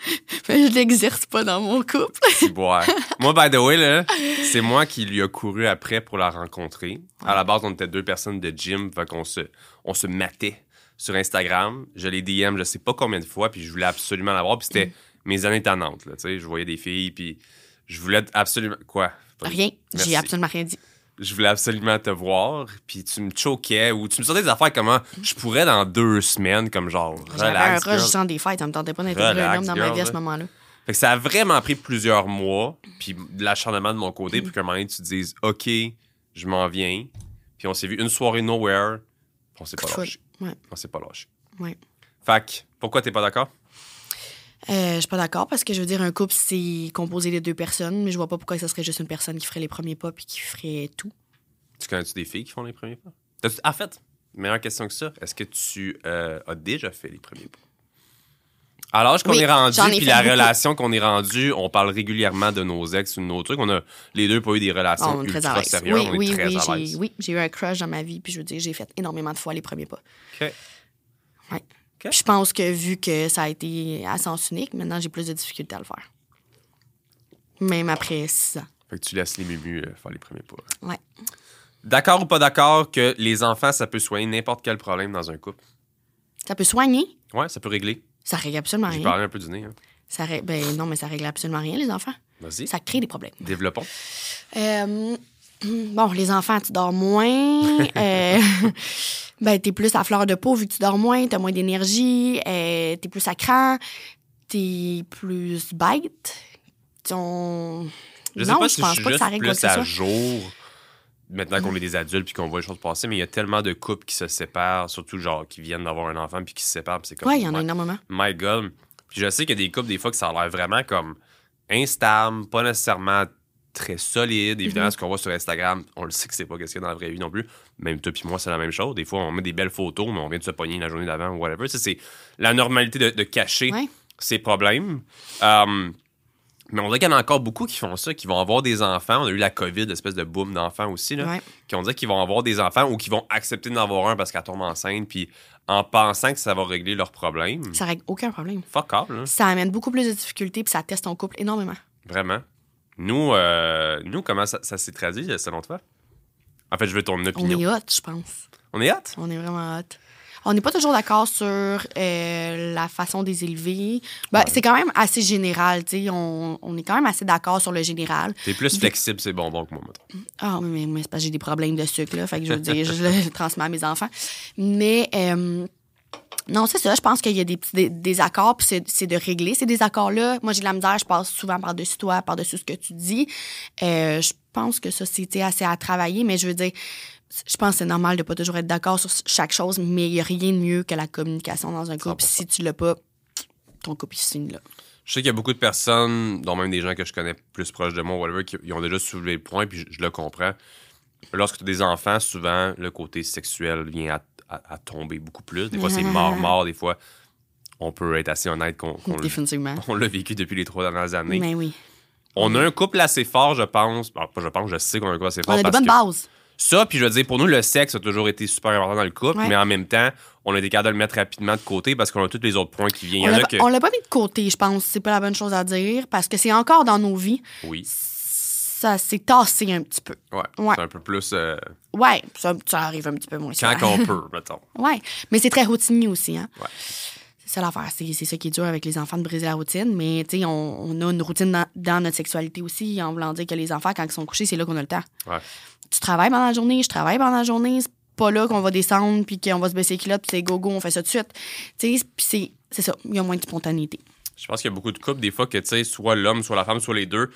Mais je l'exerce pas dans mon couple. Moi, by the way, là, c'est moi qui lui a couru après pour la rencontrer. À la base, on était deux personnes de gym, fait qu'on se, on se matait sur Instagram. Je l'ai DM je sais pas combien de fois, puis je voulais absolument l'avoir. Puis c'était Mm. mes années tannantes, là, tu sais. Je voyais des filles, puis je voulais absolument... Quoi? Rien. J'ai absolument rien dit. Je voulais absolument te voir, puis tu me choquais ou tu me sortais des affaires comment je pourrais dans deux semaines, comme genre, J'avais un rush sans des fêtes. Ça me tentait pas d'intégrer un homme dans ma vie à ce moment-là. Fait que ça a vraiment pris plusieurs mois, puis de l'acharnement de mon côté, puis qu'à un moment donné, tu te dises, OK, je m'en viens. Puis on s'est vu une soirée nowhere, on s'est pas lâché. Ouais, On s'est pas lâché. ouais. Fait que, pourquoi t'es pas d'accord? Euh, je suis pas d'accord parce que je veux dire, un couple, c'est composé de deux personnes, mais je vois pas pourquoi ça serait juste une personne qui ferait les premiers pas puis qui ferait tout. Tu connais-tu des filles qui font les premiers pas? En fait, meilleure question que ça, est-ce que tu euh, as déjà fait les premiers pas? À l'âge qu'on Oui, est rendu, puis la beaucoup. relation qu'on est rendu, on parle régulièrement de nos ex ou de nos trucs. On a les deux pas eu des relations on est ultra sérieuses. Oui, on est oui, très oui, j'ai, oui, j'ai eu un crush dans ma vie, puis je veux dire, j'ai fait énormément de fois les premiers pas. OK. Ouais. Puis Je pense que vu que ça a été à sens unique, maintenant j'ai plus de difficultés à le faire. Même après six ans. Fait que tu laisses les mumus euh, faire les premiers pas. Ouais. D'accord ou pas d'accord que les enfants, ça peut soigner n'importe quel problème dans un couple? Ça peut soigner. Ouais, ça peut régler. Ça règle absolument J'ai rien. parlé un peu du nez. hein. Ça Ben non, mais ça règle absolument rien, les enfants. Vas-y. Ça crée des problèmes. Développons. Euh, bon, les enfants, tu dors moins. euh, ben, t'es plus à fleur de peau vu que tu dors moins, t'as moins d'énergie, euh, t'es plus à cran, t'es plus bête. Ton... Je sais non, pas je si pense je pas que ça règle plus à jour maintenant qu'on est des adultes puis qu'on voit les choses passer, mais il y a tellement de couples qui se séparent, surtout genre qui viennent d'avoir un enfant puis qui se séparent, c'est comme Ouais, il y en a énormément. My God. Puis je sais qu'il y a des couples des fois que ça a l'air vraiment comme instable, pas nécessairement très solide. Évidemment, Mhm. ce qu'on voit sur Instagram, on le sait que c'est pas ce qu'il y a dans la vraie vie non plus. Même toi puis moi, c'est la même chose. Des fois, on met des belles photos, mais on vient de se pogner la journée d'avant ou whatever. Ça, c'est la normalité de, de cacher Ouais. ses problèmes. Euh, mais on dirait qu'il y en a encore beaucoup qui font ça, qui vont avoir des enfants. On a eu la COVID, espèce de boom d'enfants aussi, là, Ouais. qui ont dit qu'ils vont avoir des enfants ou qui vont accepter d'en avoir un parce qu'elle tombe enceinte, puis en pensant que ça va régler leurs problèmes. Ça règle aucun problème. Fuck là. Ça amène beaucoup plus de difficultés puis ça teste ton couple énormément. Vraiment. Nous, euh, nous comment ça, ça s'est traduit, selon toi? En fait, je veux ton On opinion. est hot, je pense. On est hâte? On est vraiment hot. On n'est pas toujours d'accord sur euh, la façon des élever. Ben, Ouais. C'est quand même assez général, tu sais. On, on est quand même assez d'accord sur le général. T'es plus flexible, c'est bonbon que moi, mettons. Ah, mais, mais c'est parce que j'ai des problèmes de sucre, là. Fait que je veux dire, je le transmets à mes enfants. Mais, euh, non, c'est ça. Je pense qu'il y a des petits dé- désaccords, puis c'est- de régler ces désaccords-là. Moi, j'ai de la misère, je passe souvent par-dessus toi, par-dessus ce que tu dis. Euh, je pense que ça, c'était assez à travailler, mais je veux dire, je pense que c'est normal de pas toujours être d'accord sur chaque chose, mais il n'y a rien de mieux que la communication dans un couple. 100%. Si tu l'as pas, ton couple, il finit là. Je sais qu'il y a beaucoup de personnes, dont même des gens que je connais plus proches de moi, whatever, qui ils ont déjà soulevé le point, puis je, je le comprends. Lorsque tu as des enfants, souvent, le côté sexuel vient à, à- à tomber beaucoup plus. Des fois, c'est mort-mort. Des fois, on peut être assez honnête qu'on on l'a vécu depuis les trois dernières années. Mais oui. On a un couple assez fort, je pense. Ben, pas je pense, je sais qu'on a un couple assez On fort. a des parce bonnes que bases. Ça, puis je veux dire, pour nous, le sexe a toujours été super important dans le couple, Ouais. mais en même temps, on a été capable de le mettre rapidement de côté parce qu'on a tous les autres points qui viennent. On l'a a que. on l'a pas mis de côté, je pense. C'est pas la bonne chose à dire parce que c'est encore dans nos vies. Oui, Ça s'est tassé un petit peu. ouais. Ouais. C'est un peu plus. euh, Ouais, ça, ça arrive un petit peu moins quand qu'on peut, mettons. Ouais, mais c'est très routinier aussi. Hein? Ouais. C'est ça l'affaire. C'est, c'est ça qui est dur avec les enfants de briser la routine. Mais tu sais, on, on a une routine dans, dans notre sexualité aussi, en voulant dire que les enfants, quand ils sont couchés, c'est là qu'on a le temps. Ouais. Tu travailles pendant la journée, je travaille pendant la journée. C'est pas là qu'on va descendre puis qu'on va se baisser les culottes puis c'est go go, on fait ça tout de suite. Tu sais, puis c'est, c'est ça. Il y a moins de spontanéité. Je pense qu'il y a beaucoup de couples, des fois, que, tu sais, soit l'homme, soit la femme, soit les deux,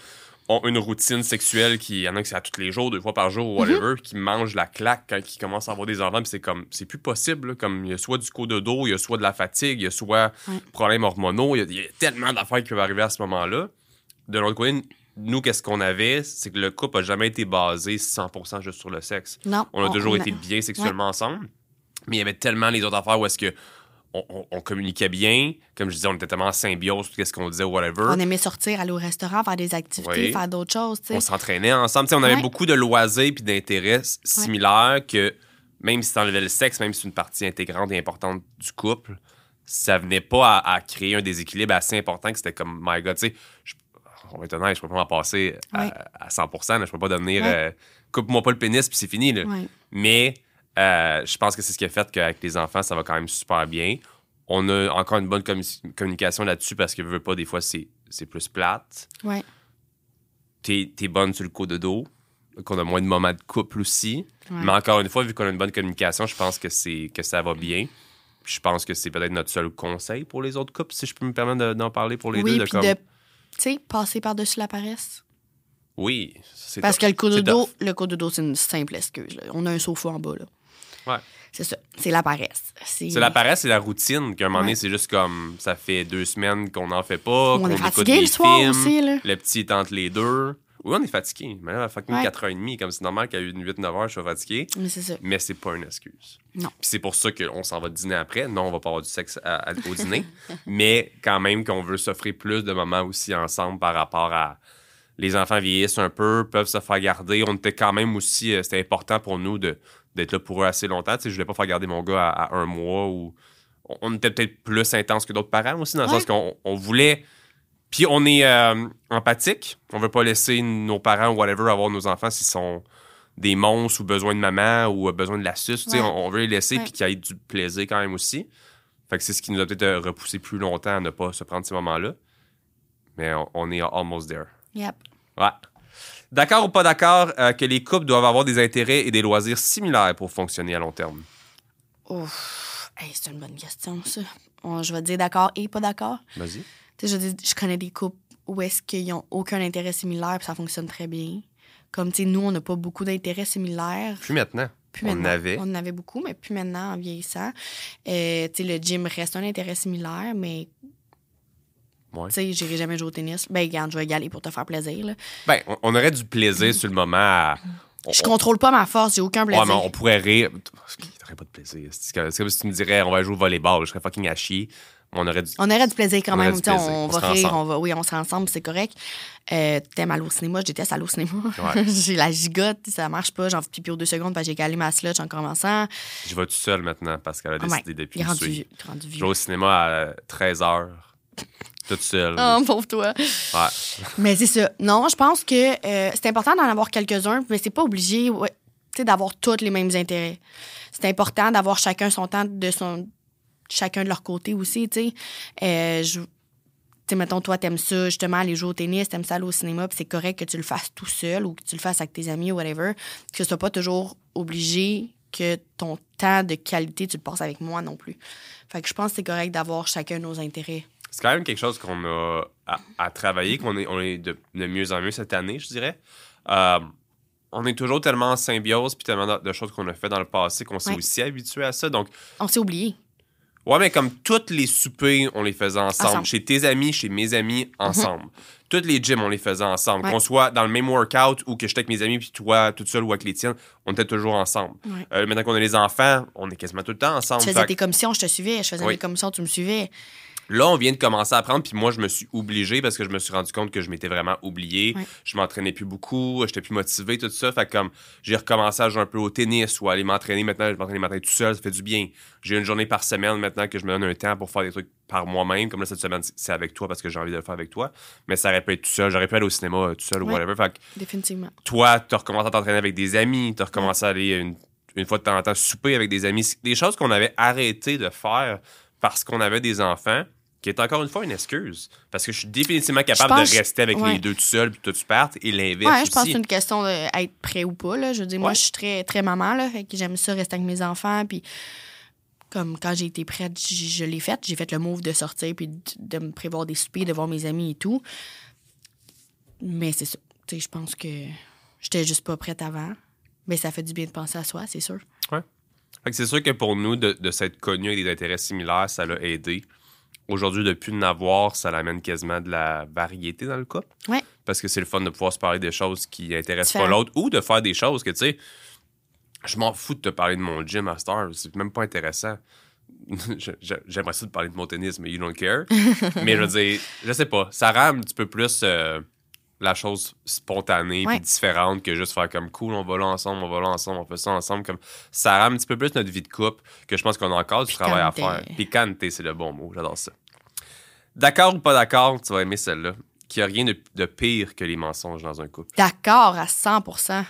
ont une routine sexuelle qui, il y en a que c'est à tous les jours, deux fois par jour, ou whatever, qui mangent la claque quand ils commencent à avoir des enfants, puis c'est comme, c'est plus possible, là, comme, il y a soit du coup de dos, il y a soit de la fatigue, il y a soit Ouais. problèmes hormonaux, il y a- il y, a tellement d'affaires qui peuvent arriver à ce moment-là. De l'autre côté, nous, qu'est-ce qu'on avait, c'est que le couple a jamais été basé 100% juste sur le sexe. Non. On a toujours on été bien sexuellement ensemble, mais il y avait tellement les autres affaires où est-ce que on, communiquait bien. Comme je disais, on était tellement en symbiose, tout ce qu'on disait, whatever. On aimait sortir, aller au restaurant, faire des activités, faire d'autres choses. On s'entraînait ensemble. on avait beaucoup de loisirs et d'intérêts similaires que même si tu enlevais le sexe, même si c'est une partie intégrante et importante du couple, ça venait pas à, créer un déséquilibre assez important que c'était comme, my God, tu sais, on va être honnête, je peux pas m'en passer à, 100% Je peux pas devenir, euh, coupe-moi pas le pénis puis c'est fini. Mais euh, je pense que c'est ce qui a fait qu'avec les enfants, ça va quand même super bien. On a encore une bonne communication là-dessus parce que, veux pas, des fois, c'est plus plate. Ouais. T'es es bonne sur le coup de dos, qu'on a moins de moments de couple aussi. Mais encore une fois, vu qu'on a une bonne communication, je pense que, que ça va bien. Je pense que c'est peut-être notre seul conseil pour les autres couples, si je peux me permettre d'en parler pour les deux. De puis de, tu sais, passer par-dessus la paresse. Oui. Parce que le coup de dos, le coup de dos, c'est une simple excuse. On a un sofa en bas, là. Ouais. C'est ça. C'est la paresse. C'est la paresse, c'est la routine. Qu'à un moment donné, c'est juste comme ça fait deux semaines qu'on n'en fait pas. On est fatigué le soir aussi. Là. Le petit est entre les deux. Oui, on est fatigué. Mais là, fucking ouais. 4h30, comme c'est normal qu'à une 8-9 h je sois fatigué. Mais c'est ça. Mais c'est pas une excuse. Non. Puis c'est pour ça qu'on s'en va dîner après. Non, on va pas avoir du sexe au dîner. mais quand même qu'on veut s'offrir plus de moments aussi ensemble par rapport à. Les enfants vieillissent un peu, peuvent se faire garder. On était quand même aussi. Euh, c'était important pour nous d'être là pour eux assez longtemps. Tu sais, je voulais pas faire garder mon gars à, un mois ou. On était peut-être plus intense que d'autres parents aussi, dans le sens qu'on voulait puis on est euh, empathique. On veut pas laisser nos parents ou whatever avoir nos enfants s'ils sont des monstres ou besoin de maman ou besoin de la suce. On, veut les laisser puis qu'il y ait du plaisir quand même aussi. Fait que c'est ce qui nous a peut-être euh, repoussé plus longtemps à ne pas se prendre ces moments-là. Mais on, est almost there. Yep. Ouais. D'accord ou pas d'accord euh, que les couples doivent avoir des intérêts et des loisirs similaires pour fonctionner à long terme? Ouf. c'est une bonne question, ça. je vais dire d'accord et pas d'accord. Vas-y je, je connais des couples où est-ce qu'ils n'ont aucun intérêt similaire puis ça fonctionne très bien. Comme, tu sais, nous, on n'a pas beaucoup d'intérêts similaires. Plus maintenant. on en avait. On en avait beaucoup, mais plus maintenant, en vieillissant. Euh, tu sais, le gym reste un intérêt similaire, mais Ouais. Tu sais, j'irai jamais jouer au tennis. Ben, regarde, je vais y aller pour te faire plaisir. Là. Ben, on aurait du plaisir sur le moment à. je contrôle pas ma force, j'ai aucun plaisir. Ouais, mais on pourrait rire. T'aurais pas de plaisir. C'est comme si tu me dirais, on va jouer au volleyball, je serais fucking à chier on aurait du, on aurait du plaisir quand même. On, va rire, on va, oui, on sera ensemble, c'est correct. Euh, T'aimes aller au cinéma, je déteste aller au cinéma. j'ai la gigote, ça marche pas, j'en fais pipi aux deux secondes parce que j'ai calé ma sludge en commençant. Je vais tout seul maintenant parce qu'elle a décidé depuis Il rendu, rendu Je vais au cinéma à 13h. Toute seule. Oh, pauvre toi. Ouais. mais c'est ça. Non, je pense que euh, c'est important d'en avoir quelques-uns, mais c'est pas obligé ouais, d'avoir tous les mêmes intérêts. C'est important d'avoir chacun son temps de son chacun de leur côté aussi, tu sais. Euh, je sais, mettons, toi, t'aimes ça, justement, aller jouer au tennis, t'aimes ça aller au cinéma, puis c'est correct que tu le fasses tout seul ou que tu le fasses avec tes amis ou whatever, que ce soit pas toujours obligé que ton temps de qualité, tu le passes avec moi non plus. Fait que je pense que c'est correct d'avoir chacun nos intérêts. C'est quand même quelque chose qu'on a à, travailler, qu'on est, on est de, mieux en mieux cette année, je dirais. Euh, on est toujours tellement en symbiose puis tellement de, choses qu'on a fait dans le passé qu'on s'est aussi habitué à ça. Donc, on s'est oublié. Ouais, mais comme toutes les soupers, on les faisait ensemble. Chez tes amis, chez mes amis, mhm. ensemble. Toutes les gyms, on les faisait ensemble. Qu'on soit dans le même workout ou que j'étais avec mes amis, puis toi, toute seule ou avec les tiennes, on était toujours ensemble. Euh, maintenant qu'on a les enfants, on est quasiment tout le temps ensemble. Tu faisais tes commissions, je te suivais. Je faisais des commissions, tu me suivais. Là, on vient de commencer à apprendre, puis moi, je me suis obligé parce que je me suis rendu compte que je m'étais vraiment oublié. Je m'entraînais plus beaucoup, j'étais plus motivé, tout ça. Fait comme j'ai recommencé à jouer un peu au tennis ou à aller m'entraîner maintenant. Je m'entraîne les matins tout seul, ça fait du bien. J'ai une journée par semaine maintenant que je me donne un temps pour faire des trucs par moi-même. Comme là, cette semaine, c'est avec toi parce que j'ai envie de le faire avec toi. Mais ça aurait pu être tout seul. J'aurais pu aller au cinéma euh, tout seul ou whatever. Fait Définitivement. Toi, tu as recommencé à t'entraîner avec des amis, tu as recommencé à aller une, une fois de temps en temps souper avec des amis. Des choses qu'on avait arrêté de faire parce qu'on avait des enfants qui est encore une fois une excuse. Parce que je suis définitivement capable de rester avec les deux tout seul puis tout tu partes et l'inverse. Ouais, je pense que c'est une question d'être prêt ou pas. Là. Je veux dire, moi, je suis très, très maman. Là, fait que j'aime ça rester avec mes enfants. Puis, comme quand j'ai été prête, je, l'ai fait. J'ai fait le move de sortir puis de, me prévoir des soupers, de voir mes amis et tout. Mais c'est ça. Tu sais, je pense que j'étais juste pas prête avant. Mais ça fait du bien de penser à soi, c'est sûr. C'est sûr que pour nous, de, de s'être connus avec des intérêts similaires, ça l'a aidé. Aujourd'hui, de plus n'avoir, ça l'amène quasiment de la variété dans le couple. Ouais. Parce que c'est le fun de pouvoir se parler des choses qui intéressent pas l'autre ou de faire des choses que, tu sais, je m'en fous de te parler de mon gym à Star. C'est même pas intéressant. j'aimerais ça de parler de mon tennis, mais you don't care. mais je veux dire, je sais pas, ça rend un petit peu plus euh, la chose spontanée et différente que juste faire comme cool, on va là ensemble, on va là ensemble, on fait ça ensemble. Comme, ça rend un petit peu plus notre vie de couple que je pense qu'on a encore du travail à faire. Picante, c'est le bon mot, j'adore ça. D'accord ou pas d'accord, tu vas aimer celle-là. Qu'il n'y a rien de, de, pire que les mensonges dans un couple. D'accord à 100%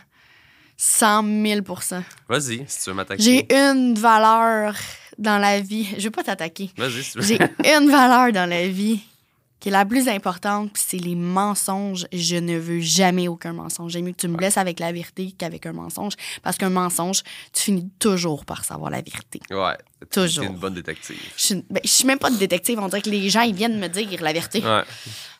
100 000% Vas-y, si tu veux m'attaquer. J'ai une valeur dans la vie. Je veux pas t'attaquer. Vas-y, si tu veux. J'ai une valeur dans la vie qui est la plus importante, c'est les mensonges. Je ne veux jamais aucun mensonge. J'aime mieux que tu me blesses avec la vérité qu'avec un mensonge. Parce qu'un mensonge, tu finis toujours par savoir la vérité. Ouais. Toujours. Tu une bonne détective. Je suis, ben, suis même pas de détective. On dirait que les gens, ils viennent me dire la vérité. Ouais.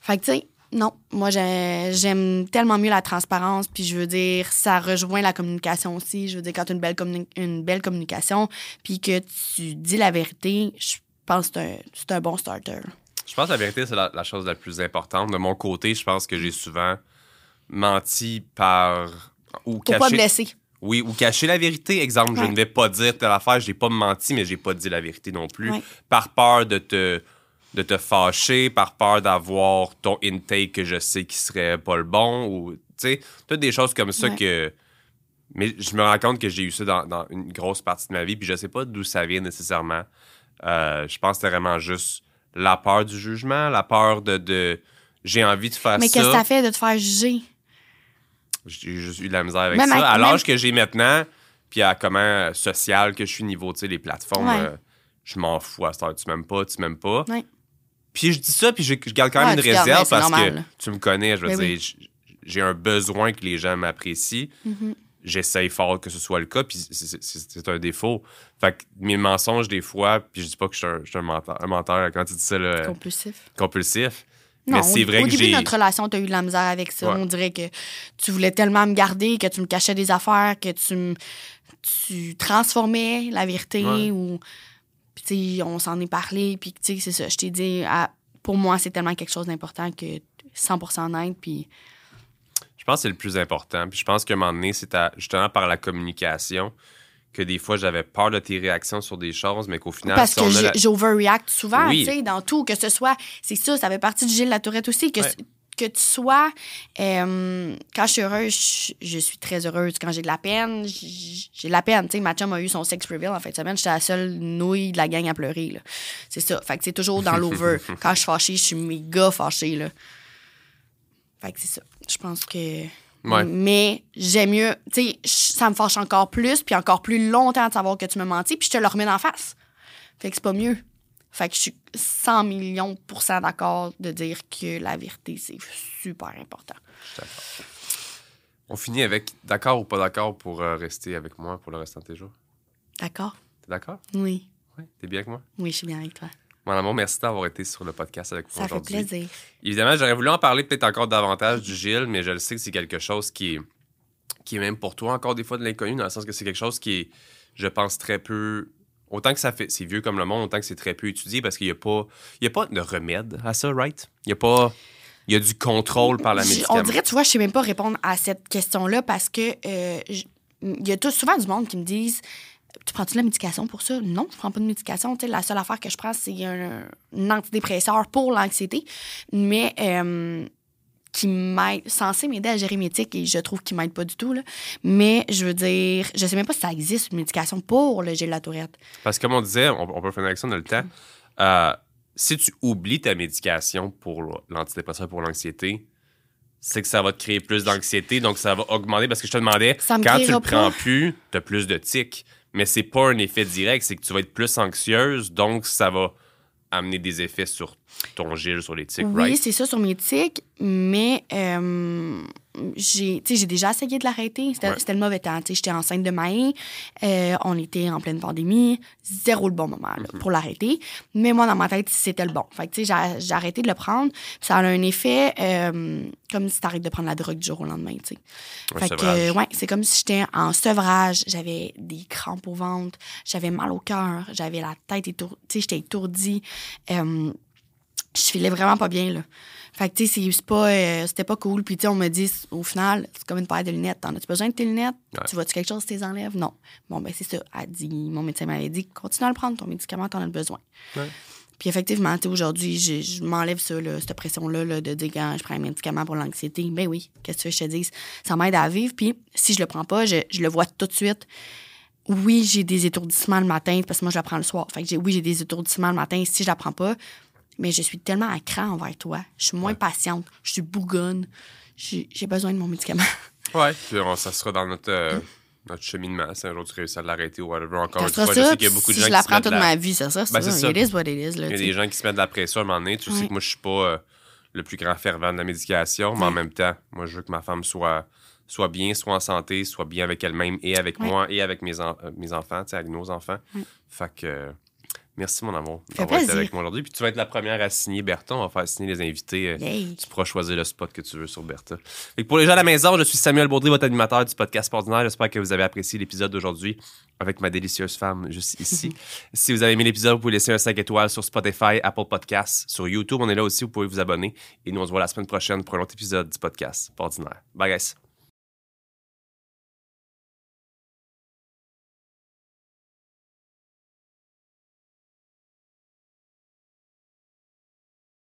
Fait que, tu sais, non, moi j'aime tellement mieux la transparence, puis je veux dire, ça rejoint la communication aussi. Je veux dire, quand tu as une belle, une belle communication, puis que tu dis la vérité, je pense que c'est un, bon starter. Je pense que la vérité, c'est la, chose la plus importante. De mon côté, je pense que j'ai souvent menti par. Ou Pour pas blesser. Oui, ou cacher la vérité. Exemple, je ne vais pas dire telle affaire, j'ai pas menti, mais j'ai pas dit la vérité non plus. Par peur de te de te fâcher par peur d'avoir ton intake que je sais qui serait pas le bon ou tu sais toutes des choses comme ça que mais je me rends compte que j'ai eu ça dans, une grosse partie de ma vie puis je sais pas d'où ça vient nécessairement euh, je pense que c'était vraiment juste la peur du jugement la peur de, j'ai envie de faire ça. mais qu'est-ce que ça fait de te faire juger? J'ai juste eu de la misère avec ça. à l'âge que j'ai maintenant puis à comment social que je suis niveau tu sais les plateformes euh, je m'en fous à ça tu m'aimes pas tu m'aimes pas. Puis je dis ça, puis je, garde quand même une réserve parce que tu me connais, je veux ben dire, j'ai un besoin que les gens m'apprécient. Mm-hmm. J'essaye fort que ce soit le cas, puis c'est un défaut. Fait que mes mensonges, des fois, puis je dis pas que je suis un, menteur, un, menteur, quand tu dis ça. Là, compulsif. Compulsif. mais c'est vrai au début de notre relation, tu as eu de la misère avec ça. On dirait que tu voulais tellement me garder, que tu me cachais des affaires, que tu, tu transformais la vérité ou puis, on s'en est parlé, puis, tu sais, c'est ça. Je t'ai dit, pour moi, c'est tellement quelque chose d'important que 100 net, puis. Je pense que c'est le plus important. Puis je pense qu'à un moment donné, c'est justement par la communication que des fois, j'avais peur de tes réactions sur des choses, mais qu'au final... Parce que j'overreact souvent, tu sais, dans tout, que ce soit... C'est ça, ça fait partie du Gilles Latourette aussi, que que tu sois. Euh, quand je suis heureuse, je, suis très heureuse. Quand j'ai de la peine, j'ai de la peine. Tu sais, ma chum a eu son sex reveal en fin de semaine. J'étais la seule nouille de la gang à pleurer. C'est ça. Fait que c'est toujours dans l'over. quand je suis fâchée, je suis méga fâchée. Là. Fait que c'est ça. Je pense que. Mais j'aime mieux. Tu sais, ça me fâche encore plus, puis encore plus longtemps de savoir que tu me mentis, puis je te le remets en face. Fait que c'est pas mieux. Fait que je suis 100 millions pour cent d'accord de dire que la vérité, c'est super important. On finit avec d'accord ou pas d'accord pour euh, rester avec moi pour le restant de tes jours? D'accord. T'es d'accord? Oui. Oui. T'es bien avec moi? Oui, je suis bien avec toi. Mon amour, merci d'avoir été sur le podcast avec moi aujourd'hui. Ça fait plaisir. Évidemment, j'aurais voulu en parler peut-être encore davantage du Gilles, mais je le sais que c'est quelque chose qui est, qui est même pour toi encore des fois de l'inconnu, dans le sens que c'est quelque chose qui est, je pense, très peu autant que ça fait, c'est vieux comme le monde, autant que c'est très peu étudié parce qu'il n'y a pas, il y a pas de remède à ça, right? Il y a pas, il y a du contrôle par la médecine. On dirait, tu vois, je sais même pas répondre à cette question-là parce que euh, il y a tout, souvent du monde qui me disent tu prends-tu la médication pour ça? Non, je prends pas de médication. la seule affaire que je prends, c'est un, antidépresseur pour l'anxiété. Mais euh, qui m'aide, censé m'aider à gérer mes tics et je trouve qu'il m'aide pas du tout. Là. Mais je veux dire, je sais même pas si ça existe une médication pour le gel de la tourette. Parce que comme on disait, on, peut faire une action dans le temps. Euh, si tu oublies ta médication pour l'antidépresseur pour l'anxiété, c'est que ça va te créer plus d'anxiété, donc ça va augmenter. Parce que je te demandais, quand tu le prends plus, tu as plus de tics. Mais c'est pas un effet direct, c'est que tu vas être plus anxieuse, donc ça va amener des effets sur ton gil, sur les tics, oui, c'est ça, sur mes tics, mais euh, j'ai déjà essayé de l'arrêter. C'était le mauvais temps. J'étais enceinte de Maï, euh, on était en pleine pandémie, zéro le bon moment mm-hmm. pour l'arrêter. Mais moi, dans ma tête, c'était le bon. Fait que j'ai arrêté de le prendre. Ça a un effet euh, comme si tu arrêtes de prendre la drogue du jour au lendemain. T'sais. Fait que, ouais, c'est comme si j'étais en sevrage. J'avais des crampes au ventre, j'avais mal au cœur, j'avais la tête étourdie, j'étais étourdie. Euh, je filais vraiment pas bien, là. Fait que, tu sais, c'est pas, euh, c'était pas cool. Puis, tu sais, on me dit, au final, c'est comme une paire de lunettes. T'en as-tu besoin de tes lunettes? Tu vois-tu quelque chose, tu les enlèves? Non. Bon, ben, c'est ça. Elle dit, mon médecin m'avait dit, continue à le prendre, ton médicament, t'en as besoin. Puis, effectivement, tu aujourd'hui, je, m'enlève ça, là, cette pression-là, de dire, quand je prends un médicament pour l'anxiété, ben oui, qu'est-ce que tu veux que je te dise? Ça m'aide à vivre. Puis, si je le prends pas, je, je le vois tout de suite oui, j'ai des étourdissements le matin parce que moi, je la prends le soir. Fait que oui, j'ai des étourdissements le matin si je la prends pas mais je suis tellement à cran envers toi. Je suis moins patiente. Je suis bougonne. J'ai besoin de mon médicament. Ouais, puis ça sera dans notre, euh, notre cheminement. Si un jour tu réussis à l'arrêter ou whatever. Encore une fois, je sais qu'il y a beaucoup de gens je la prends toute ma vie, c'est ça. C'est ben, ça. It is what it is. Là, il y a des gens qui se mettent de la pression à un moment donné. Tu sais que moi, je suis pas euh, le plus grand fervent de la médication, mais en même temps, moi, je veux que ma femme soit soit bien, soit en santé, soit bien avec elle-même et avec moi et avec mes, euh, mes enfants, avec nos enfants. Fait que Merci, mon amour, d'avoir été avec moi aujourd'hui. Puis tu vas être la première à signer Bertha. On va faire signer les invités. Euh, tu pourras choisir le spot que tu veux sur Bertha. Et pour les gens à la maison, je suis Samuel Baudry, votre animateur du podcast ordinaire. J'espère que vous avez apprécié l'épisode d'aujourd'hui avec ma délicieuse femme juste ici. si vous avez aimé l'épisode, vous pouvez laisser un 5 étoiles sur Spotify, Apple Podcasts, sur YouTube. On est là aussi, vous pouvez vous abonner. Et nous, on se voit la semaine prochaine pour un autre épisode du podcast ordinaire. Bye, guys.